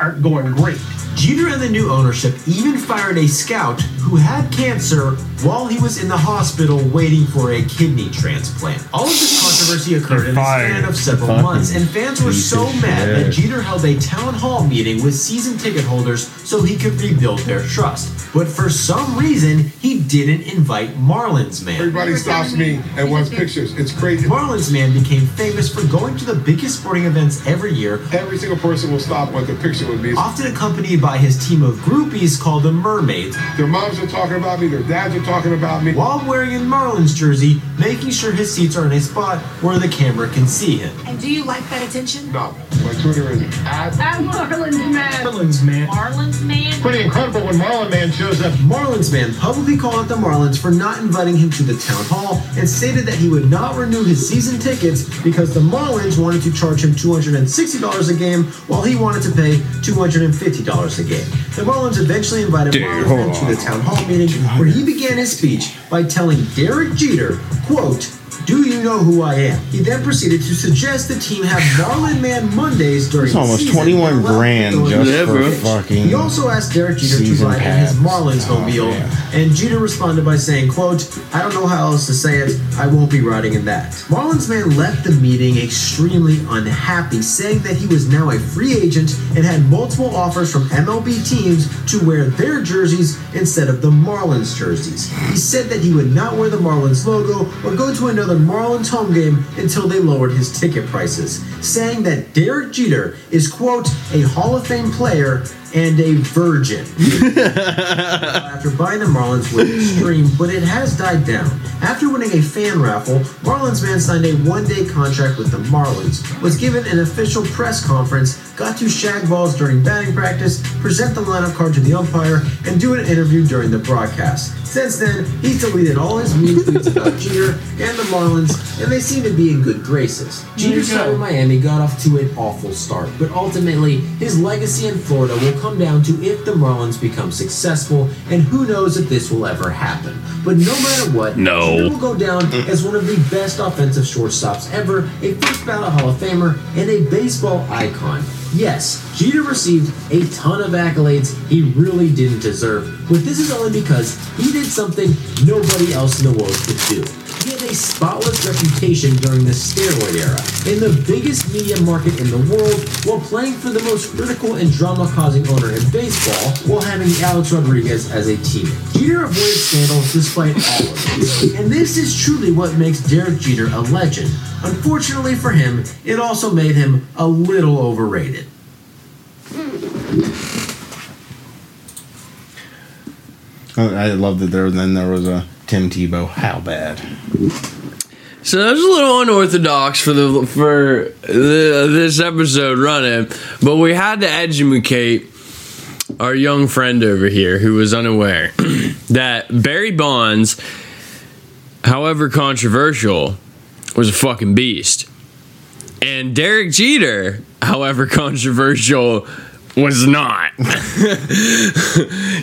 aren't going great. Jeter and the new ownership even fired a scout who had cancer while he was in the hospital waiting for a kidney transplant. All of this controversy occurred in the span of several Fucking months, and fans were so of mad that. Jeter held a town hall meeting with season ticket holders so he could rebuild their trust. But for some reason, he didn't invite Marlins man. Everybody stops me and wants pictures. It's crazy. Marlins man became famous for going to the biggest sporting events every year Every single person will stop want the picture with me. often accompanied by his team of groupies called the Mermaids, Their moms are talking about me. Their dads are talking about me. while wearing a Marlins jersey, making sure his seats are in a spot where the camera can see him. And do you like that attention? No, my Twitter is at Marlins man. Marlins, man. Marlins man. Pretty incredible when Marlon Man shows up. Marlins man publicly called out the Marlins for not inviting him to the town hall and stated that he would not renew his season tickets because the Marlins wanted to charge him $260 a game while he wanted to pay $250 a game. The Marlins eventually invited Dude, Marlins man to the town hall meeting where he began his speech by telling Derek Jeter, quote, do you know who I am? He then proceeded to suggest the team have Marlin Man Mondays during It's the almost season 21 and grand just for fucking He also asked Derek Jeter to ride in his. Marlins Oh, mobile, man. and Jeter responded by saying, quote, I don't know how else to say it, I won't be riding in that. Marlins man left the meeting extremely unhappy, saying that he was now a free agent and had multiple offers from MLB teams to wear their jerseys instead of the Marlins jerseys. He said that he would not wear the Marlins logo or go to another Marlins home game until they lowered his ticket prices, saying that Derek Jeter is, quote, a Hall of Fame player and a virgin. After buying the Marlins were extreme, but it has died down. After winning a fan raffle, Marlins man signed a one-day contract with the Marlins, was given an official press conference, got to shag balls during batting practice, present the lineup card to the umpire, and do an interview during the broadcast. Since then, he's deleted all his mean tweets about Jeter and the Marlins, and they seem to be in good graces. Jeter's time in Miami got off to an awful start, but ultimately, his legacy in Florida will come down to if the Marlins become successful, and who knows if this will ever happen. But no matter what, No. Jeter will go down as one of the best offensive shortstops ever, a first ballot Hall of Famer, and a baseball icon. Yes, Jeter received a ton of accolades he really didn't deserve, but this is only because he did something nobody else in the world could do. He had a spotless reputation during the steroid era, in the biggest media market in the world, while playing for the most critical and drama-causing owner in baseball, while having Alex Rodriguez as a teammate. Jeter avoided scandals despite all of this, and this is truly what makes Derek Jeter a legend. Unfortunately for him, it also made him a little overrated. I I love that there. Then there was a Tim Tebow. How bad? So that was a little unorthodox for the for the, this episode running, but we had to educate our young friend over here who was unaware that Barry Bonds, however controversial, was a fucking beast, and Derek Jeter, however controversial, was not.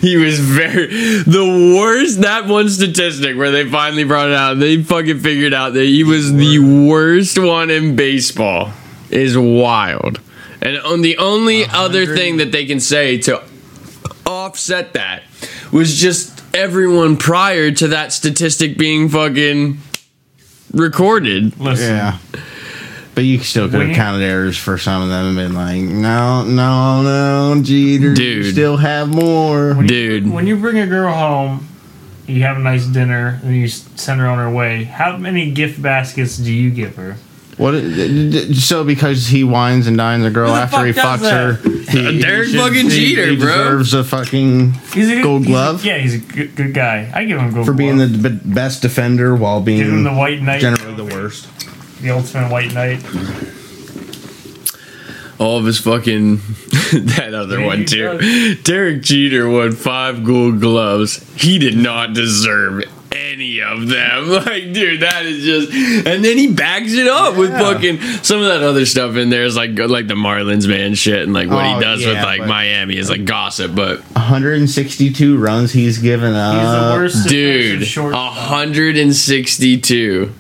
he was very the worst. That one statistic where they finally brought it out, they fucking figured out that he was the worst one in baseball. Is wild. And on the only other thing that they can say to offset that was just everyone prior to that statistic being fucking recorded. Listen, Yeah. But you still could have counted errors for some of them and been like, no, no, no, Jeter, you Dude. still have more. Dude, when you bring a girl home, you have a nice dinner, and you send her on her way. How many gift baskets do you give her? What? Uh, so because he wines and dines a girl Who the after he fucks does her, he, Derek he fucking he- Jeter, he bro. deserves a fucking He's a good, Gold he's a- glove? yeah, he's a good, good guy. I give him a gold for being the b- best defender while Give him being the white knight. generally the worst. The ultimate white knight. all of his fucking that other Yeah, one he too. Derek Jeter won five gold gloves. He did not deserve any of them. Like, dude, that is just. And then he backs it up with fucking some of that other stuff in there is like like the Marlins man shit and like what Oh, he does with like Miami is like gossip, but 162 runs he's given up. He's the worst dude, defensive shortstop. 162.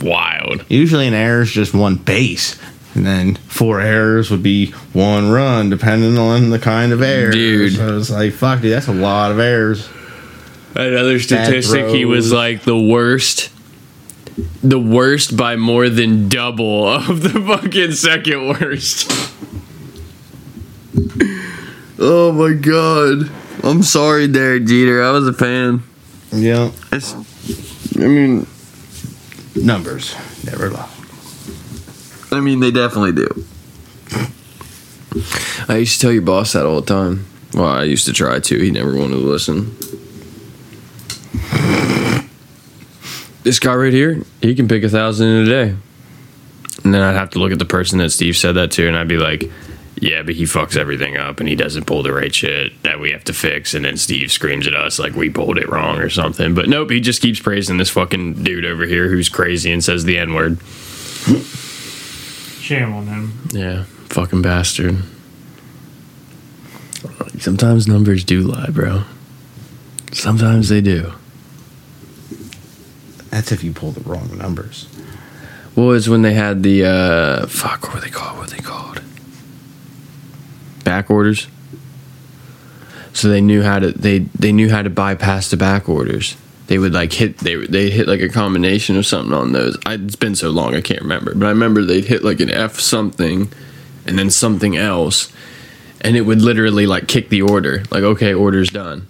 Wild. Usually an error is just one base. And then four errors would be one run, depending on the kind of error. Dude. So it's like, fuck, dude, that's a lot of errors. Another statistic, he was like the worst, the worst by more than double of the fucking second worst. oh my god. I'm sorry, Derek Jeter. I was a fan. Yeah. It's, I mean, Numbers never lie. I mean, they definitely do. I used to tell your boss that all the time. Well, I used to try to. He never wanted to listen. This guy right here, he can pick a thousand in a day. And then I'd have to look at the person that Steve said that to, and I'd be like, yeah, but he fucks everything up and he doesn't pull the right shit that we have to fix. And then Steve screams at us like we pulled it wrong or something. But nope, he just keeps praising this fucking dude over here who's crazy and says the N word. Shame on him. Yeah, fucking bastard. Sometimes numbers do lie, bro. Sometimes they do. That's if you pull the wrong numbers. Well, it's when they had the uh fuck? What were they called? What were they called? Back orders. So they knew how to they they knew how to bypass the back orders. They would like hit they they hit like a combination of something on those. I, it's been so long I can't remember, but I remember they'd hit like an F something, and then something else, and it would literally like kick the order. Like okay, order's done,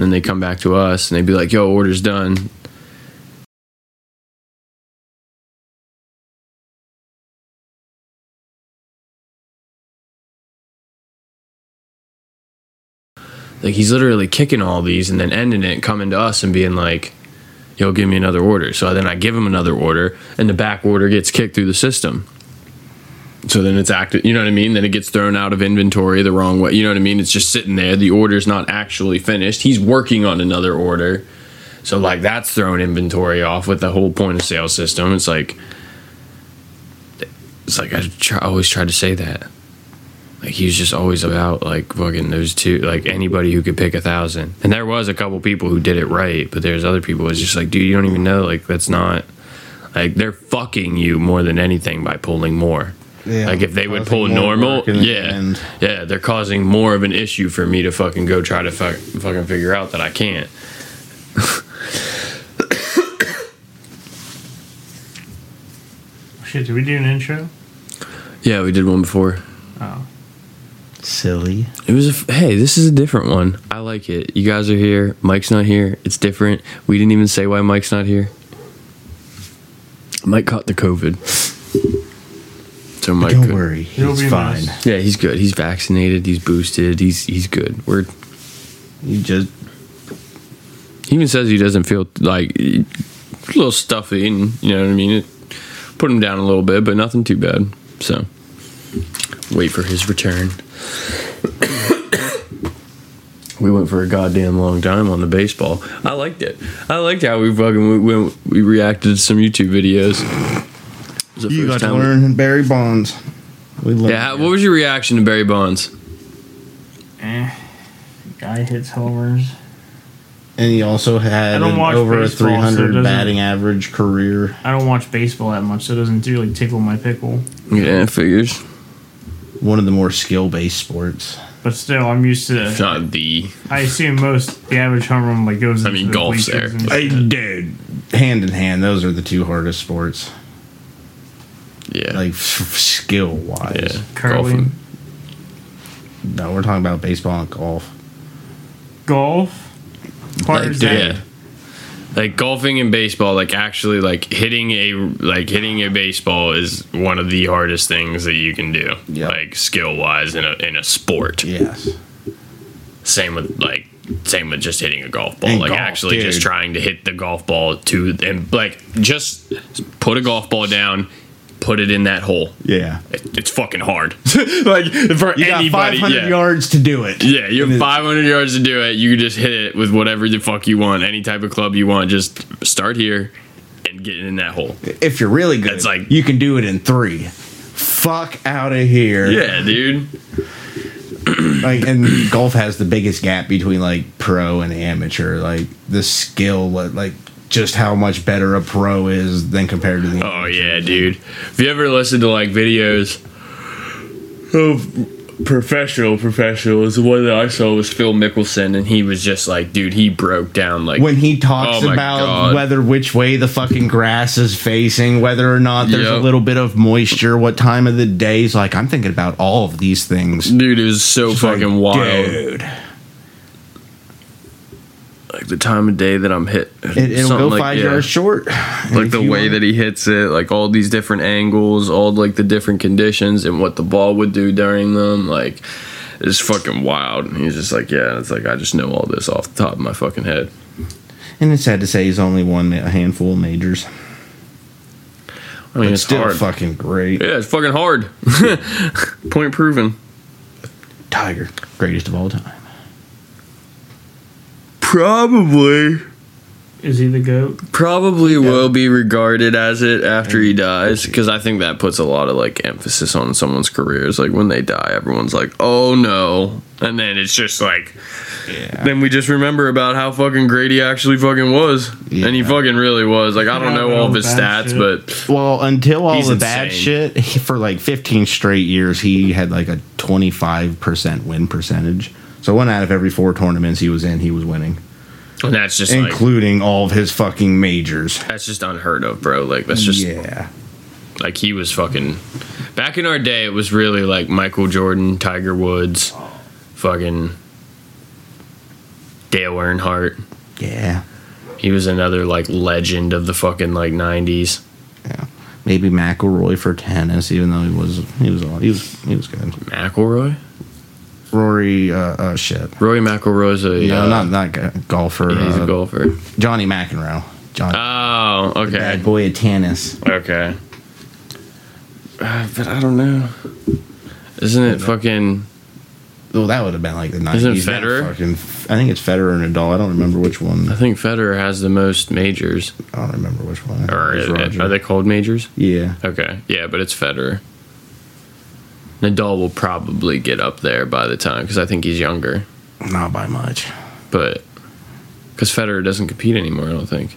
and then they come back to us and they'd be like, "Yo, order's done." Like he's literally kicking all these and then ending it, coming to us and being like, "Yo, give me another order." So then I give him another order, and the back order gets kicked through the system. So then it's active. You know what I mean? Then it gets thrown out of inventory the wrong way. You know what I mean? It's just sitting there. The order's not actually finished. He's working on another order. So like that's throwing inventory off with the whole point of sale system. It's like it's like I try, always try to say that. Like he was just always about like fucking those two, like anybody who could pick a thousand. And there was a couple people who did it right, but there's other people. It's just like, dude, you don't even know. Like that's not like they're fucking you more than anything by pulling more. Yeah, like if they would pull normal, work the yeah, end. yeah, they're causing more of an issue for me to fucking go try to fuck, fucking figure out that I can't. Shit, did we do an intro? Yeah, we did one before. Oh. Silly. It was a f- hey, this is a different one. I like it. You guys are here. Mike's not here. It's different. We didn't even say why Mike's not here. Mike caught the COVID. So Mike, Don't could- worry, He'll he's be fine. missed. Yeah, he's good. He's vaccinated. He's boosted. He's he's good. We're he just he even says he doesn't feel like a little stuffy, and you know what I mean. It put him down a little bit, but nothing too bad. So wait for his return. we went for a goddamn long time on the baseball. I liked it. I liked how we fucking we, we, we reacted to some YouTube videos. It was the You first got to time- learn Barry Bonds. We learned Yeah, how, what was your reaction to Barry Bonds? Eh. Guy hits homers. And he also had an over a baseball, so it 300 doesn't- batting average career. I don't watch baseball that much, so it doesn't really tickle my pickle. Yeah, figures. One of the more skill based sports. But still, I'm used to. Not the. I assume most the average home run like goes. I mean, the golf's bleachers there. and Hey, shit. dude, hand in hand, those are the two hardest sports. Yeah. Like f- skill wise. Yeah. Curling, No, we're talking about baseball and golf. golf. Part Like, is yeah. Like golfing and baseball, like actually like hitting a like hitting a baseball is one of the hardest things that you can do. Like skill wise in a in a sport. Yes. Same with like same with just hitting a golf ball. And like golf, actually just trying to hit the golf ball to and like just put a golf ball down, put it in that hole. Yeah. It, it's fucking hard. like for You got 500 yeah. yards to do it. Yeah, you have 500 yards to do it. You can just hit it with whatever the fuck you want, any type of club you want. Just start here and get in that hole. If you're really good, It's like- you can do it in three. Fuck out of here. Yeah, dude. like and golf has the biggest gap between like pro and amateur like the skill what like just how much better a pro is than compared to the Oh yeah, dude. Have you ever listened to like videos of professional professionals? The one that I saw was Phil Mickelson, and he was just like, dude, he broke down like when he talks Oh about God. whether which way the fucking grass is facing whether or not there's a little bit of moisture what time of the day is like i'm thinking about all of these things dude, it was so fucking wild. dude Like the time of day that I'm hit, it, it'll go like- five yeah. yards short like the way want- that he hits it, like all these different angles, all like the different conditions and what the ball would do during them, like it's fucking wild. And he's just like, yeah, it's like I just know all this off the top of my fucking head. and it's sad to say he's only won a handful of majors I mean, but it's still hard. fucking great Yeah, it's fucking hard. Point proven. tiger greatest of all time Probably. Is he the goat? Probably will be regarded as it after he dies because I think that puts a lot of like emphasis on someone's careers. Like when they die, everyone's like, "Oh no," and then it's just like, then we just remember about how fucking great he actually fucking was, and he fucking really was. Like I don't know all of his stats, but Well, until all He's the bad insane. shit, he, for like 15 straight years, he had like a 25% win percentage. So one out of every four tournaments he was in, he was winning, and that's just like including all of his fucking majors. that's just unheard of, bro. Like that's just yeah. Like he was fucking. Back in our day, it was really like Michael Jordan, Tiger Woods, fucking Dale Earnhardt. Yeah. He was another like legend of the fucking like '90s. Yeah. Maybe McElroy for tennis, even though he was he was he was he was good. McIlroy, Rory, uh, uh shit. Rory McIlroy's a No, uh, not not g- golfer. He's uh, a golfer. Johnny McEnroe. Johnny, Oh, okay, bad boy of tennis. okay. Uh, but I don't know. Isn't it fucking? Well, that would have been like the 90s. Isn't Federer? Fucking, I think it's Federer and Nadal. I don't remember which one. I think Federer has the most majors. I don't remember which one. Or It are they called majors? Yeah. Okay, yeah, but it's Federer. Nadal will probably get up there by the time because I think he's younger, Not by much. but because Federer doesn't compete anymore, I don't think.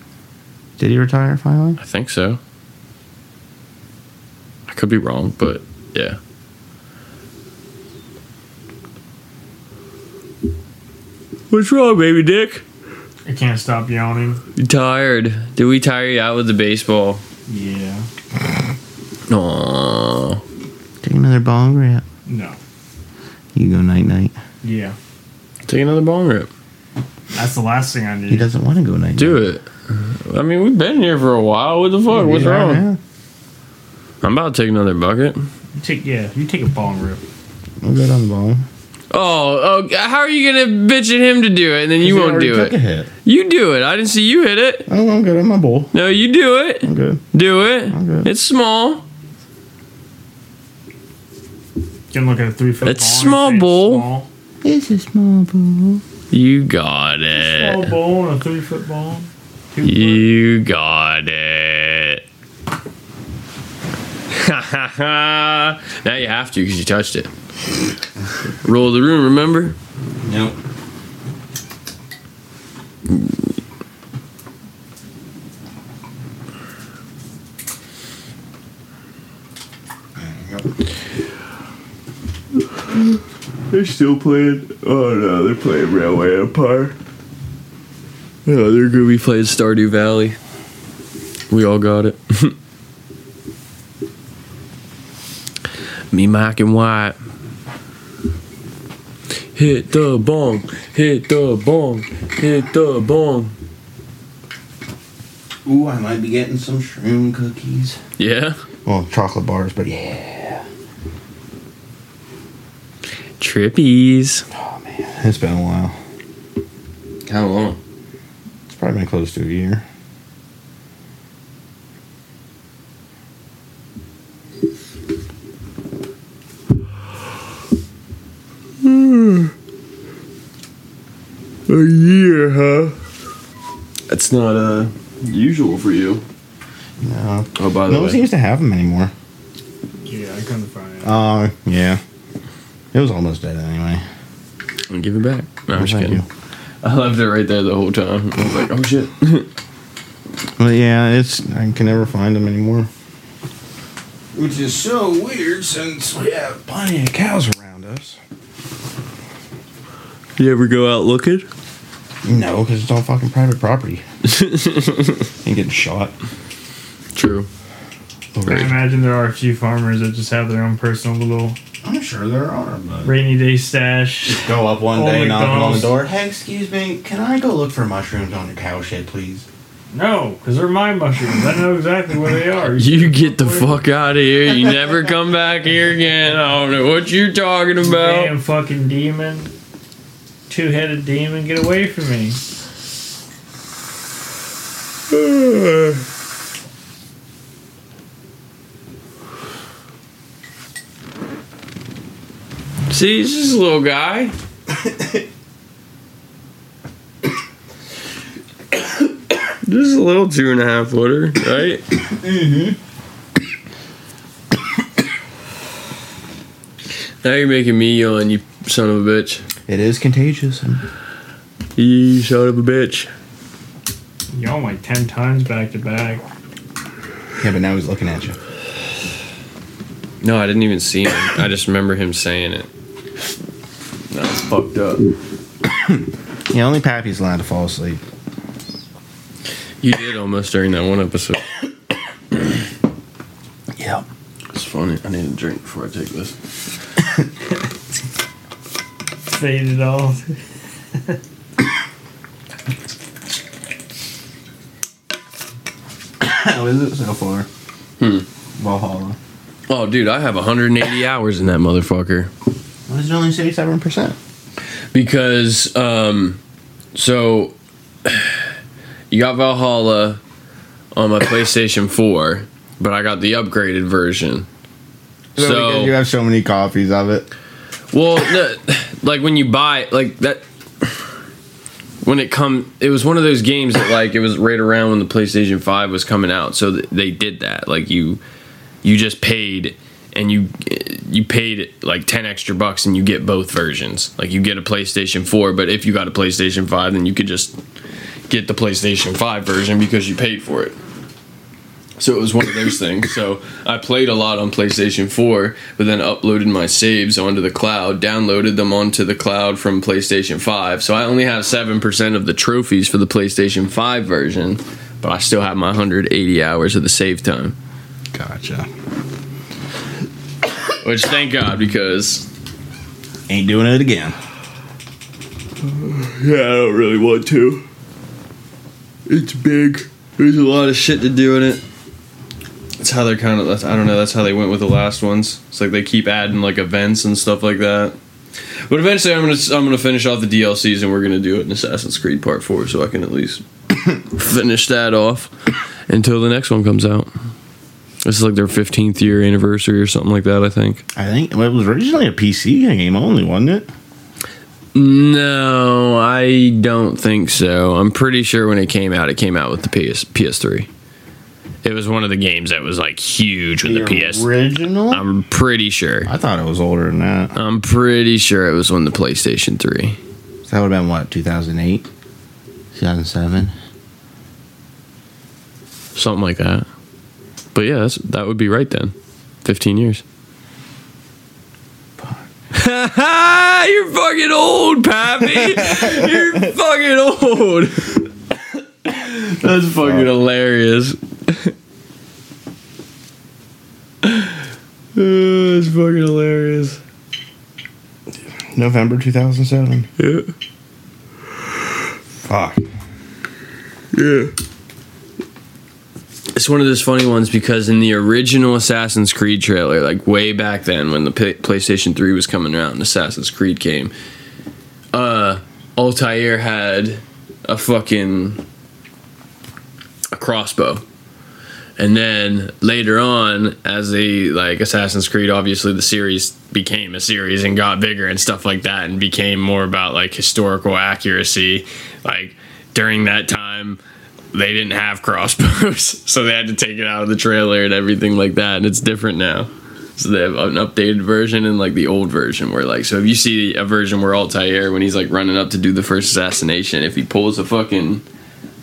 Did he retire finally? I think so. I could be wrong, but yeah. What's wrong, baby dick? I can't stop yawning. You tired? Did we tire you out with the baseball? Yeah. Aww. Take another bong rip. No. You go night night. Yeah. Take another bong rip. That's the last thing I need. He doesn't want to go night. Do it. I mean, we've been here for a while. What the fuck? What's wrong? yeah. I'm about to take another bucket. You take yeah. You take a bong rip. I'm good on the bong. Oh, oh, how are you gonna bitch at him to do it and then you won't do took it? a hit. You do it. I didn't see you hit it. Oh, I'm good. I'm my bowl. No, you do it. I'm good. Do it. I'm good. It's small. You can look at a three foot It's ball. small say it's bowl. Small. It's a small bowl. You got it. Small it. bowl and a three foot ball. Two foot. You got it. now you have to because you touched it. Roll the room, remember? Nope. They're still playing. Oh no, they're playing Railway Empire. Oh, they're gonna be playing Stardew Valley. We all got it. Me, Mike, and White. Hit the bong, hit the bong, hit the bong. Ooh, I might be getting some shroom cookies. Yeah? Well, chocolate bars, but yeah. Trippies. Oh man, it's been a while. How long? It's probably been close to a year. A year, huh? That's not uh usual for you. No. Oh, by the no one seems to have them anymore. Yeah, I couldn't find it. Oh, yeah. It was almost dead anyway. I'll give it back. No, I'm just thank kidding. you. I left it right there the whole time. I was like, oh shit. But yeah, it's I can never find them anymore. Which is so weird since we have plenty of cows around us. you ever go out looking? No, because it's all fucking private property. Ain't getting shot. True. Oh, I imagine there are a few farmers that just have their own personal little I'm sure there are, but rainy day stash. Just go up one Old day, knock on the door. Hey, excuse me, can I go look for mushrooms on your cow shit, please? No, because they're my mushrooms. I know exactly where they are. You get the fuck out of here. You never come back here again. I don't know what you're talking about. Damn fucking demon. Two headed demon, get away from me. See, he's just a little guy. this is a little two and a half footer, right? mm-hmm. Now you're making me yawn, you son of a bitch. It is contagious. You son of a bitch. Y'all like 10 times back to back. Yeah, but now he's looking at you. No, I didn't even see him. I just remember him saying it. No, it's fucked up. Yeah, only Pappy's allowed to fall asleep. You did almost during that one episode. Yeah. It's funny. I need a drink before I take this. Faded off. How is it so far? Hmm. Valhalla. Oh, dude, I have 180 hours in that motherfucker. Why is it only 77%? because um so you got Valhalla on my PlayStation 4, but I got the upgraded version. So you have so many copies of it. well, no, like when you buy like that when it come it was one of those games that like it was right around when the PlayStation 5 was coming out. So th- they did that. Like you you just paid and you you paid like 10 extra bucks and you get both versions. Like you get a PlayStation 4, but if you got a PlayStation 5 then you could just get the PlayStation 5 version because you paid for it. So it was one of those things. So I played a lot on PlayStation 4, but then uploaded my saves onto the cloud, downloaded them onto the cloud from PlayStation 5. So I only have 7% of the trophies for the PlayStation 5 version, but I still have my 180 hours of the save time. Gotcha. Which thank God because Ain't doing it again. yeah, I don't really want to. It's big. There's a lot of shit to do in it. That's how they're kind of. That's, I don't know. That's how they went with the last ones. It's like they keep adding like events and stuff like that. But eventually, I'm gonna I'm gonna finish off the DLCs, and we're gonna do it in Assassin's Creed Part Four, so I can at least finish that off until the next one comes out. This is like their 15th year anniversary or something like that. I think. I think well, it was originally a PC game only, wasn't it? No, I don't think so. I'm pretty sure when it came out, it came out with the PS PS3. It was one of the games that was like huge with the, PS. original. I'm pretty sure. I thought it was older than that. I'm pretty sure it was when the PlayStation 3. So that would have been what 2008, 2007. Something like that. But yeah, that's, that would be right then. 15 years. Ha ha you're fucking old, Pappy. You're fucking old. That's fucking hilarious. Uh, that's fucking hilarious. November 2007. Yeah. Fuck. Yeah. It's one of those funny ones because in the original Assassin's Creed trailer, like way back then when the P- PlayStation 3 was coming out and Assassin's Creed came, uh, Altair had a fucking a crossbow. And then later on, as the like Assassin's Creed, obviously the series became a series and got bigger and stuff like that, and became more about like historical accuracy. Like during that time, they didn't have crossbows, so they had to take it out of the trailer and everything like that. And it's different now. So they have an updated version and like the old version where like so if you see a version where Altair when he's like running up to do the first assassination, if he pulls a fucking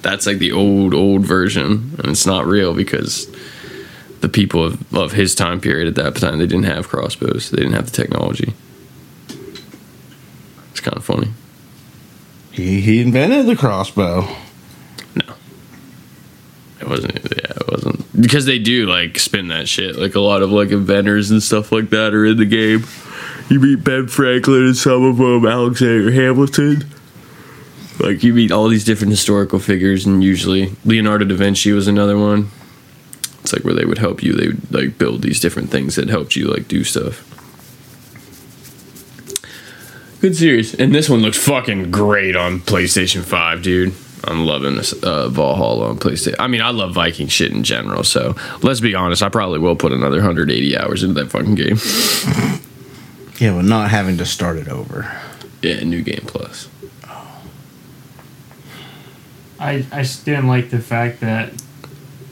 that's like the old old version and it's not real because the people of, of his time period at that time they didn't have crossbows they didn't have the technology it's kind of funny He he invented the crossbow. It wasn't yeah it wasn't. Because they do like spin that shit. Like a lot of like inventors and stuff like that are in the game. You meet ben franklin and some of them alexander hamilton. Like you meet all these different historical figures and usually leonardo da vinci was another one. It's like where they would help you. They would like build these different things that helped you like do stuff. Good series. And this one looks fucking great on playstation 5 dude i'm loving this uh, valhalla on playstation i mean i love viking shit in general so let's be honest i probably will put another 180 hours into that fucking game Yeah, but not having to start it over. yeah new game plus I, I just didn't like the fact that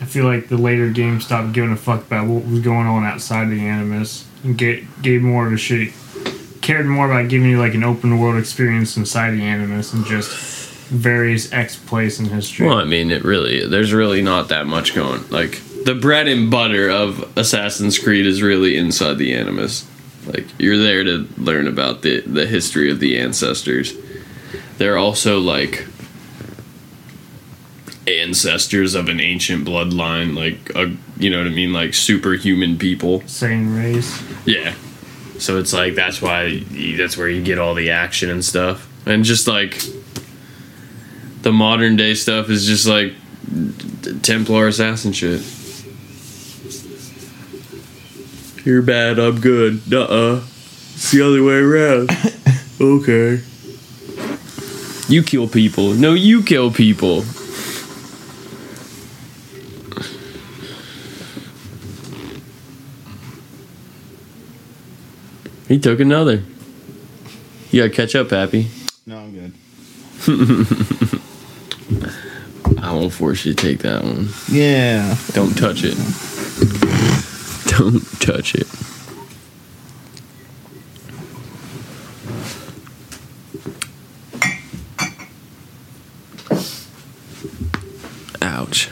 I feel like the later games stopped giving a fuck about what was going on outside the Animus and get, gave more of a shit. Cared more about giving you like an open world experience inside the Animus and just various X place in history. Well, I mean, it really there's really not that much going. Like the bread and butter of Assassin's Creed is really inside the Animus. Like you're there to learn about the the history of the ancestors. They're also like ancestors of an ancient bloodline, like a you know what I mean, like superhuman people. Same race. Yeah. So it's like that's why that's where you get all the action and stuff, and just like the modern day stuff is just like Templar assassin shit. You're bad, I'm good. Uh uh It's the other way around. okay. You kill people. No, you kill people. He took another. You gotta catch up, Happy. No, I'm good. I won't force you to take that one. Yeah. Don't touch it. Don't touch it. Ouch.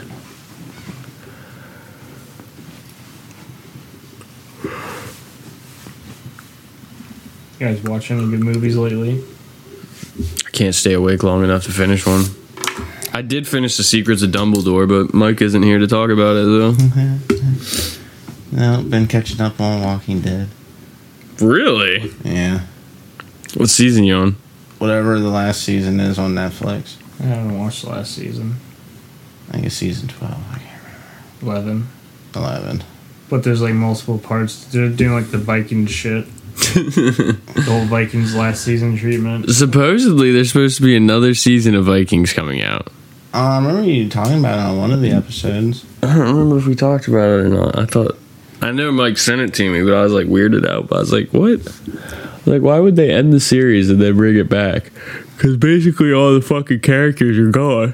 You guys watch any good movies lately? I can't stay awake long enough to finish one. I did finish The Secrets of Dumbledore, but Mike isn't here to talk about it though. No, been catching up on Walking Dead. Really? Yeah. What season you on? Whatever the last season is on Netflix. I haven't watched the last season. I think it's season 12. I can't Eleven. remember. 11. But there's like multiple parts. They're doing like the Viking shit. The whole Vikings last season treatment. Supposedly, there's supposed to be another season of Vikings coming out. Uh, I remember you talking about it on one of the episodes. I don't remember if we talked about it or not. I thought I know Mike sent it to me, but I was like weirded out. But I was like, what? Like, why would they end the series and then bring it back? Because basically all the fucking characters are gone.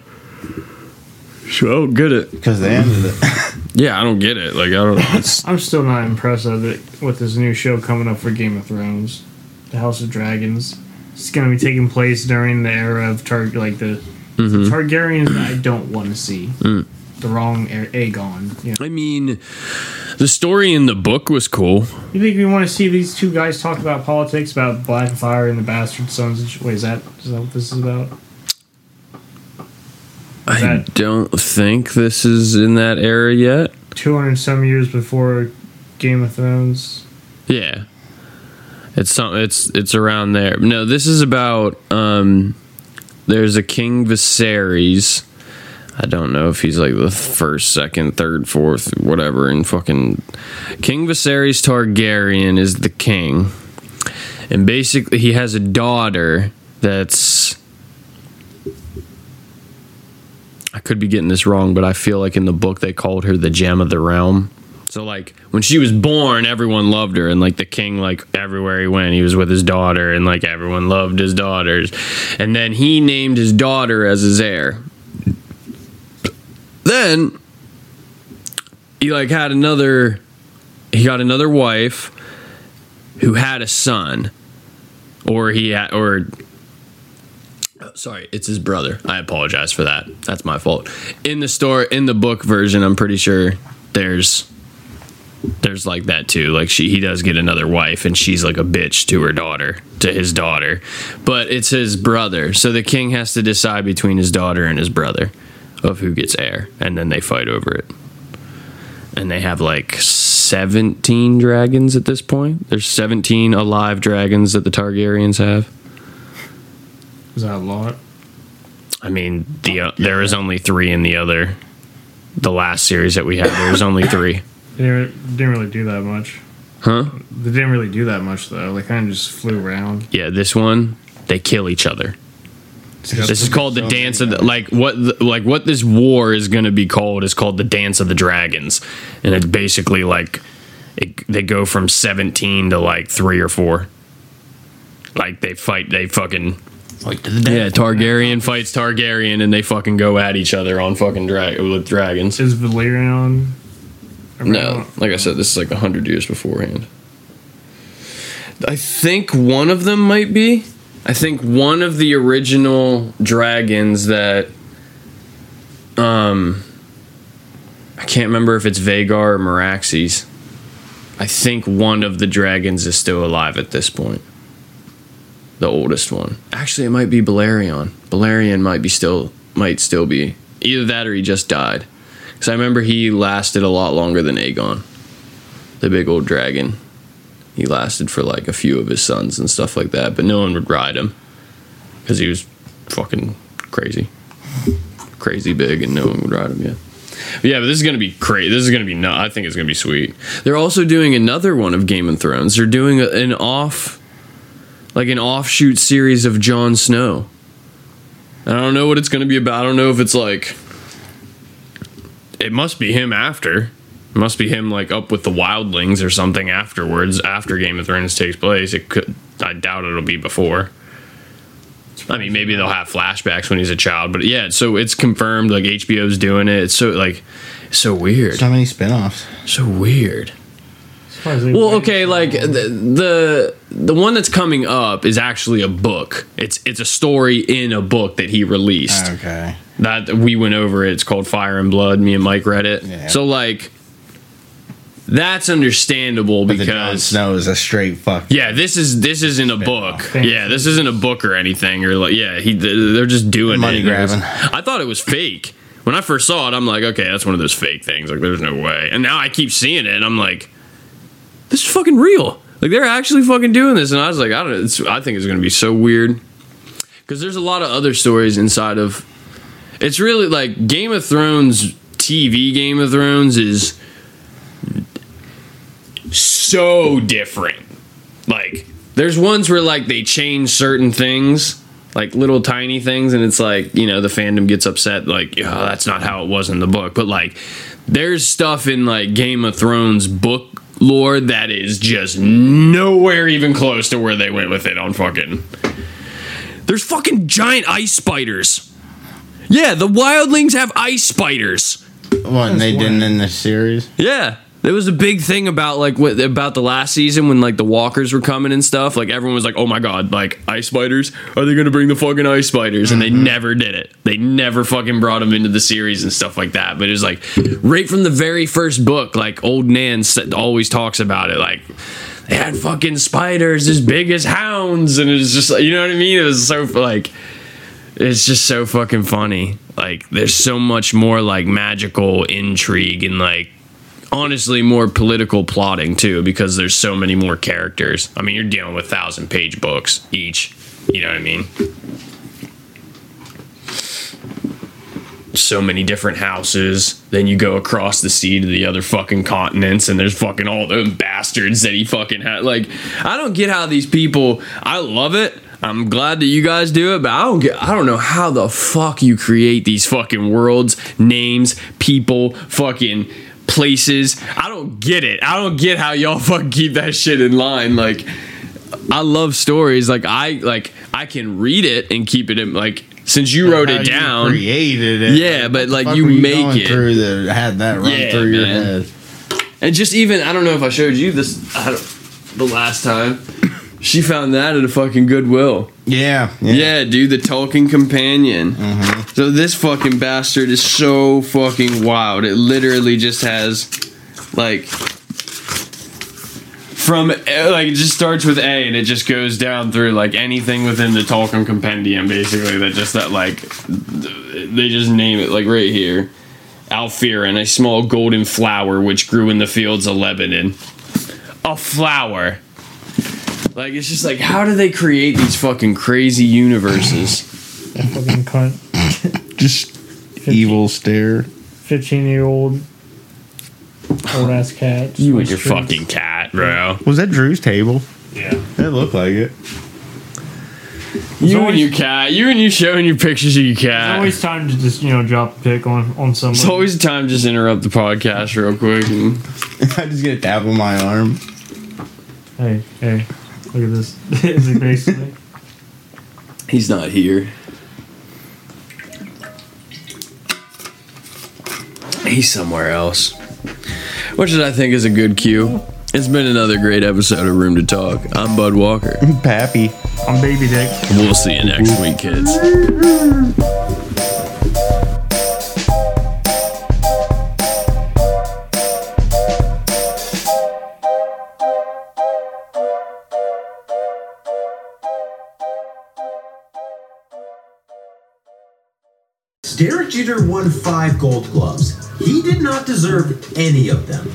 So I don't get it. Because they ended it. Yeah, I don't get it. Like I don't. It's, I'm still not impressed with it with this new show coming up for Game of Thrones, The House of Dragons. It's gonna be taking place during the era of Tar like the Mhm. Targaryens that I don't want to see. Mm. The wrong A- Aegon. You, know. I mean, the story in the book was cool. you think we want to see these two guys talk about politics, about Blackfyre and the Bastard Sons? Wait, is that is that what this is about? I don't think this is in that era yet. Two hundred some years before Game of Thrones. Yeah. It's some it's it's around there. No, this is about um there's a King Viserys. I don't know if he's like the first, second, third, fourth, whatever, and fucking King Viserys Targaryen is the king. And basically he has a daughter that's I could be getting this wrong, but I feel like in the book they called her the gem of the realm. So like when she was born, everyone loved her, and like the king, like everywhere he went, he was with his daughter, and like everyone loved his daughters. And then he named his daughter as his heir. Then he like had another, he got another wife who had a son, or he had, or sorry, it's his brother. I apologize for that. That's my fault. In the store, in the book version, I'm pretty sure there's there's like that too. Like she, he does get another wife, and she's like a bitch to her daughter, to his daughter. But it's his brother, so the king has to decide between his daughter and his brother of who gets heir, and then they fight over it. And they have like 17 dragons at this point. There's 17 alive dragons that the Targaryens have. Is that a lot? I mean, the uh, there is only three in the other, the last series that we had. There was only three. They didn't didn't really do that much. Huh? They didn't really do that much though. They kind of just flew around. Yeah, this one they kill each other. This is called the dance of the, like what the, like what this war is going to be called is called the dance of the dragons, and it's basically like it, they go from seventeen to like three or four. Like they fight, they fucking Like to the yeah. Targaryen fights Targaryen, and they fucking go at each other on fucking drag with dragons. Is Valerian? No, like I said, this is like a hundred years beforehand. I think one of them might be. I think one of the original dragons that, um, I can't remember if it's Vhagar or Meraxes. I think one of the dragons is still alive at this point. The oldest one. Actually, it might be Balerion. Balerion might be still might still be either that or he just died. Because I remember he lasted a lot longer than Aegon, the big old dragon. He lasted for like a few of his sons and stuff like that, but no one would ride him because he was fucking crazy, crazy big, and no one would ride him yet. But yeah, but this is gonna be crazy. This is gonna be nut. I think it's gonna be sweet. They're also doing another one of Game of Thrones. They're doing an off, like an offshoot series of Jon Snow. I don't know what it's gonna be about. I don't know if it's like it must be him after. It must be him like up with the wildlings or something afterwards after Game of Thrones takes place. It could I doubt it'll be before. I mean, maybe they'll have flashbacks when he's a child, but yeah, so it's confirmed like HBO's doing it. It's so like so weird. So many spin-offs. So weird. Well, okay, like the, the the one that's coming up is actually a book. It's it's a story in a book that he released. Okay. That we went over it. It's called Fire and Blood. Me and Mike read it. So like that's understandable But the Jon because Snow is a straight fuck. yeah, this is this isn't a book. Yeah, this isn't a book or anything or like yeah, he they're just doing Money it. It was- grabbing. I thought it was fake. When I first saw it, I'm like, okay, that's one of those fake things. Like, there's no way. And now I keep seeing it, and I'm like, this is fucking real. Like, they're actually fucking doing this. And I was like, I don't. I think it's gonna be so weird because there's a lot of other stories inside of. It's really like Game of Thrones TV. Game of Thrones is so different like there's ones where like they change certain things like little tiny things and it's like you know the fandom gets upset like oh, that's not how it was in the book but like there's stuff in like game of thrones book lore that is just nowhere even close to where they went with it on fucking there's fucking giant ice spiders yeah the wildlings have ice spiders What and they didn't in the series? yeah. There was a big thing about like what about the last season when like the walkers were coming and stuff. Like everyone was like, "Oh my god, like ice spiders? Are they gonna bring the fucking ice spiders?" And they mm-hmm. never did it. They never fucking brought them into the series and stuff like that. But it was like right from the very first book, like old Nan always talks about it. Like they had fucking spiders as big as hounds, and it was just like you know what I mean. It was so like it's just so fucking funny. Like there's so much more like magical intrigue and like honestly more political plotting too because there's so many more characters. I mean, you're dealing with thousand page books each. You know what I mean? So many different houses. Then you go across the sea to the other fucking continents, and there's fucking all them bastards that he fucking had. Like, I don't get how these people. I love it. I'm glad that you guys do it, but I don't get. I don't know how the fuck you create these fucking worlds, names, people, fucking places. I don't get it. I don't get how y'all fucking keep that shit in line. Like, I love stories. Like I like I can read it and keep it in like since you wrote it down. created it. Yeah, but like you make going it. through that had that run Yeah, through your man. head. And just even I don't know if I showed you this I don't, the last time. She found that at a fucking Goodwill. Yeah, yeah, dude, the Tolkien companion. So this fucking bastard is so fucking wild. It literally just has like from uh, like it just starts with A and it just goes down through like anything within the Tolkien compendium, basically. That just that like they just name it like right here. Alfirin, a small golden flower which grew in the fields of Lebennin. A flower. Like it's just like how do they create these fucking crazy universes? Fucking cunt. Just evil stare. 15 year old old ass cat. You and your fucking cat, bro. Was that Drew's table? Yeah. It looked like it. You and your cat. You and you showing your pictures of your There's cat. always time to just, you know, drop a pic on, on somebody. It's always time to just interrupt the podcast real quick. And I just get a tap on my arm. Hey, hey, look at this. Is he basically? he's not here. He's somewhere else. Which I think is a good cue. It's been another great episode of Room to Talk. I'm Bud Walker. Pappy. I'm Baby Dick. We'll see you next week, kids. Jeter won five gold gloves. He did not deserve any of them.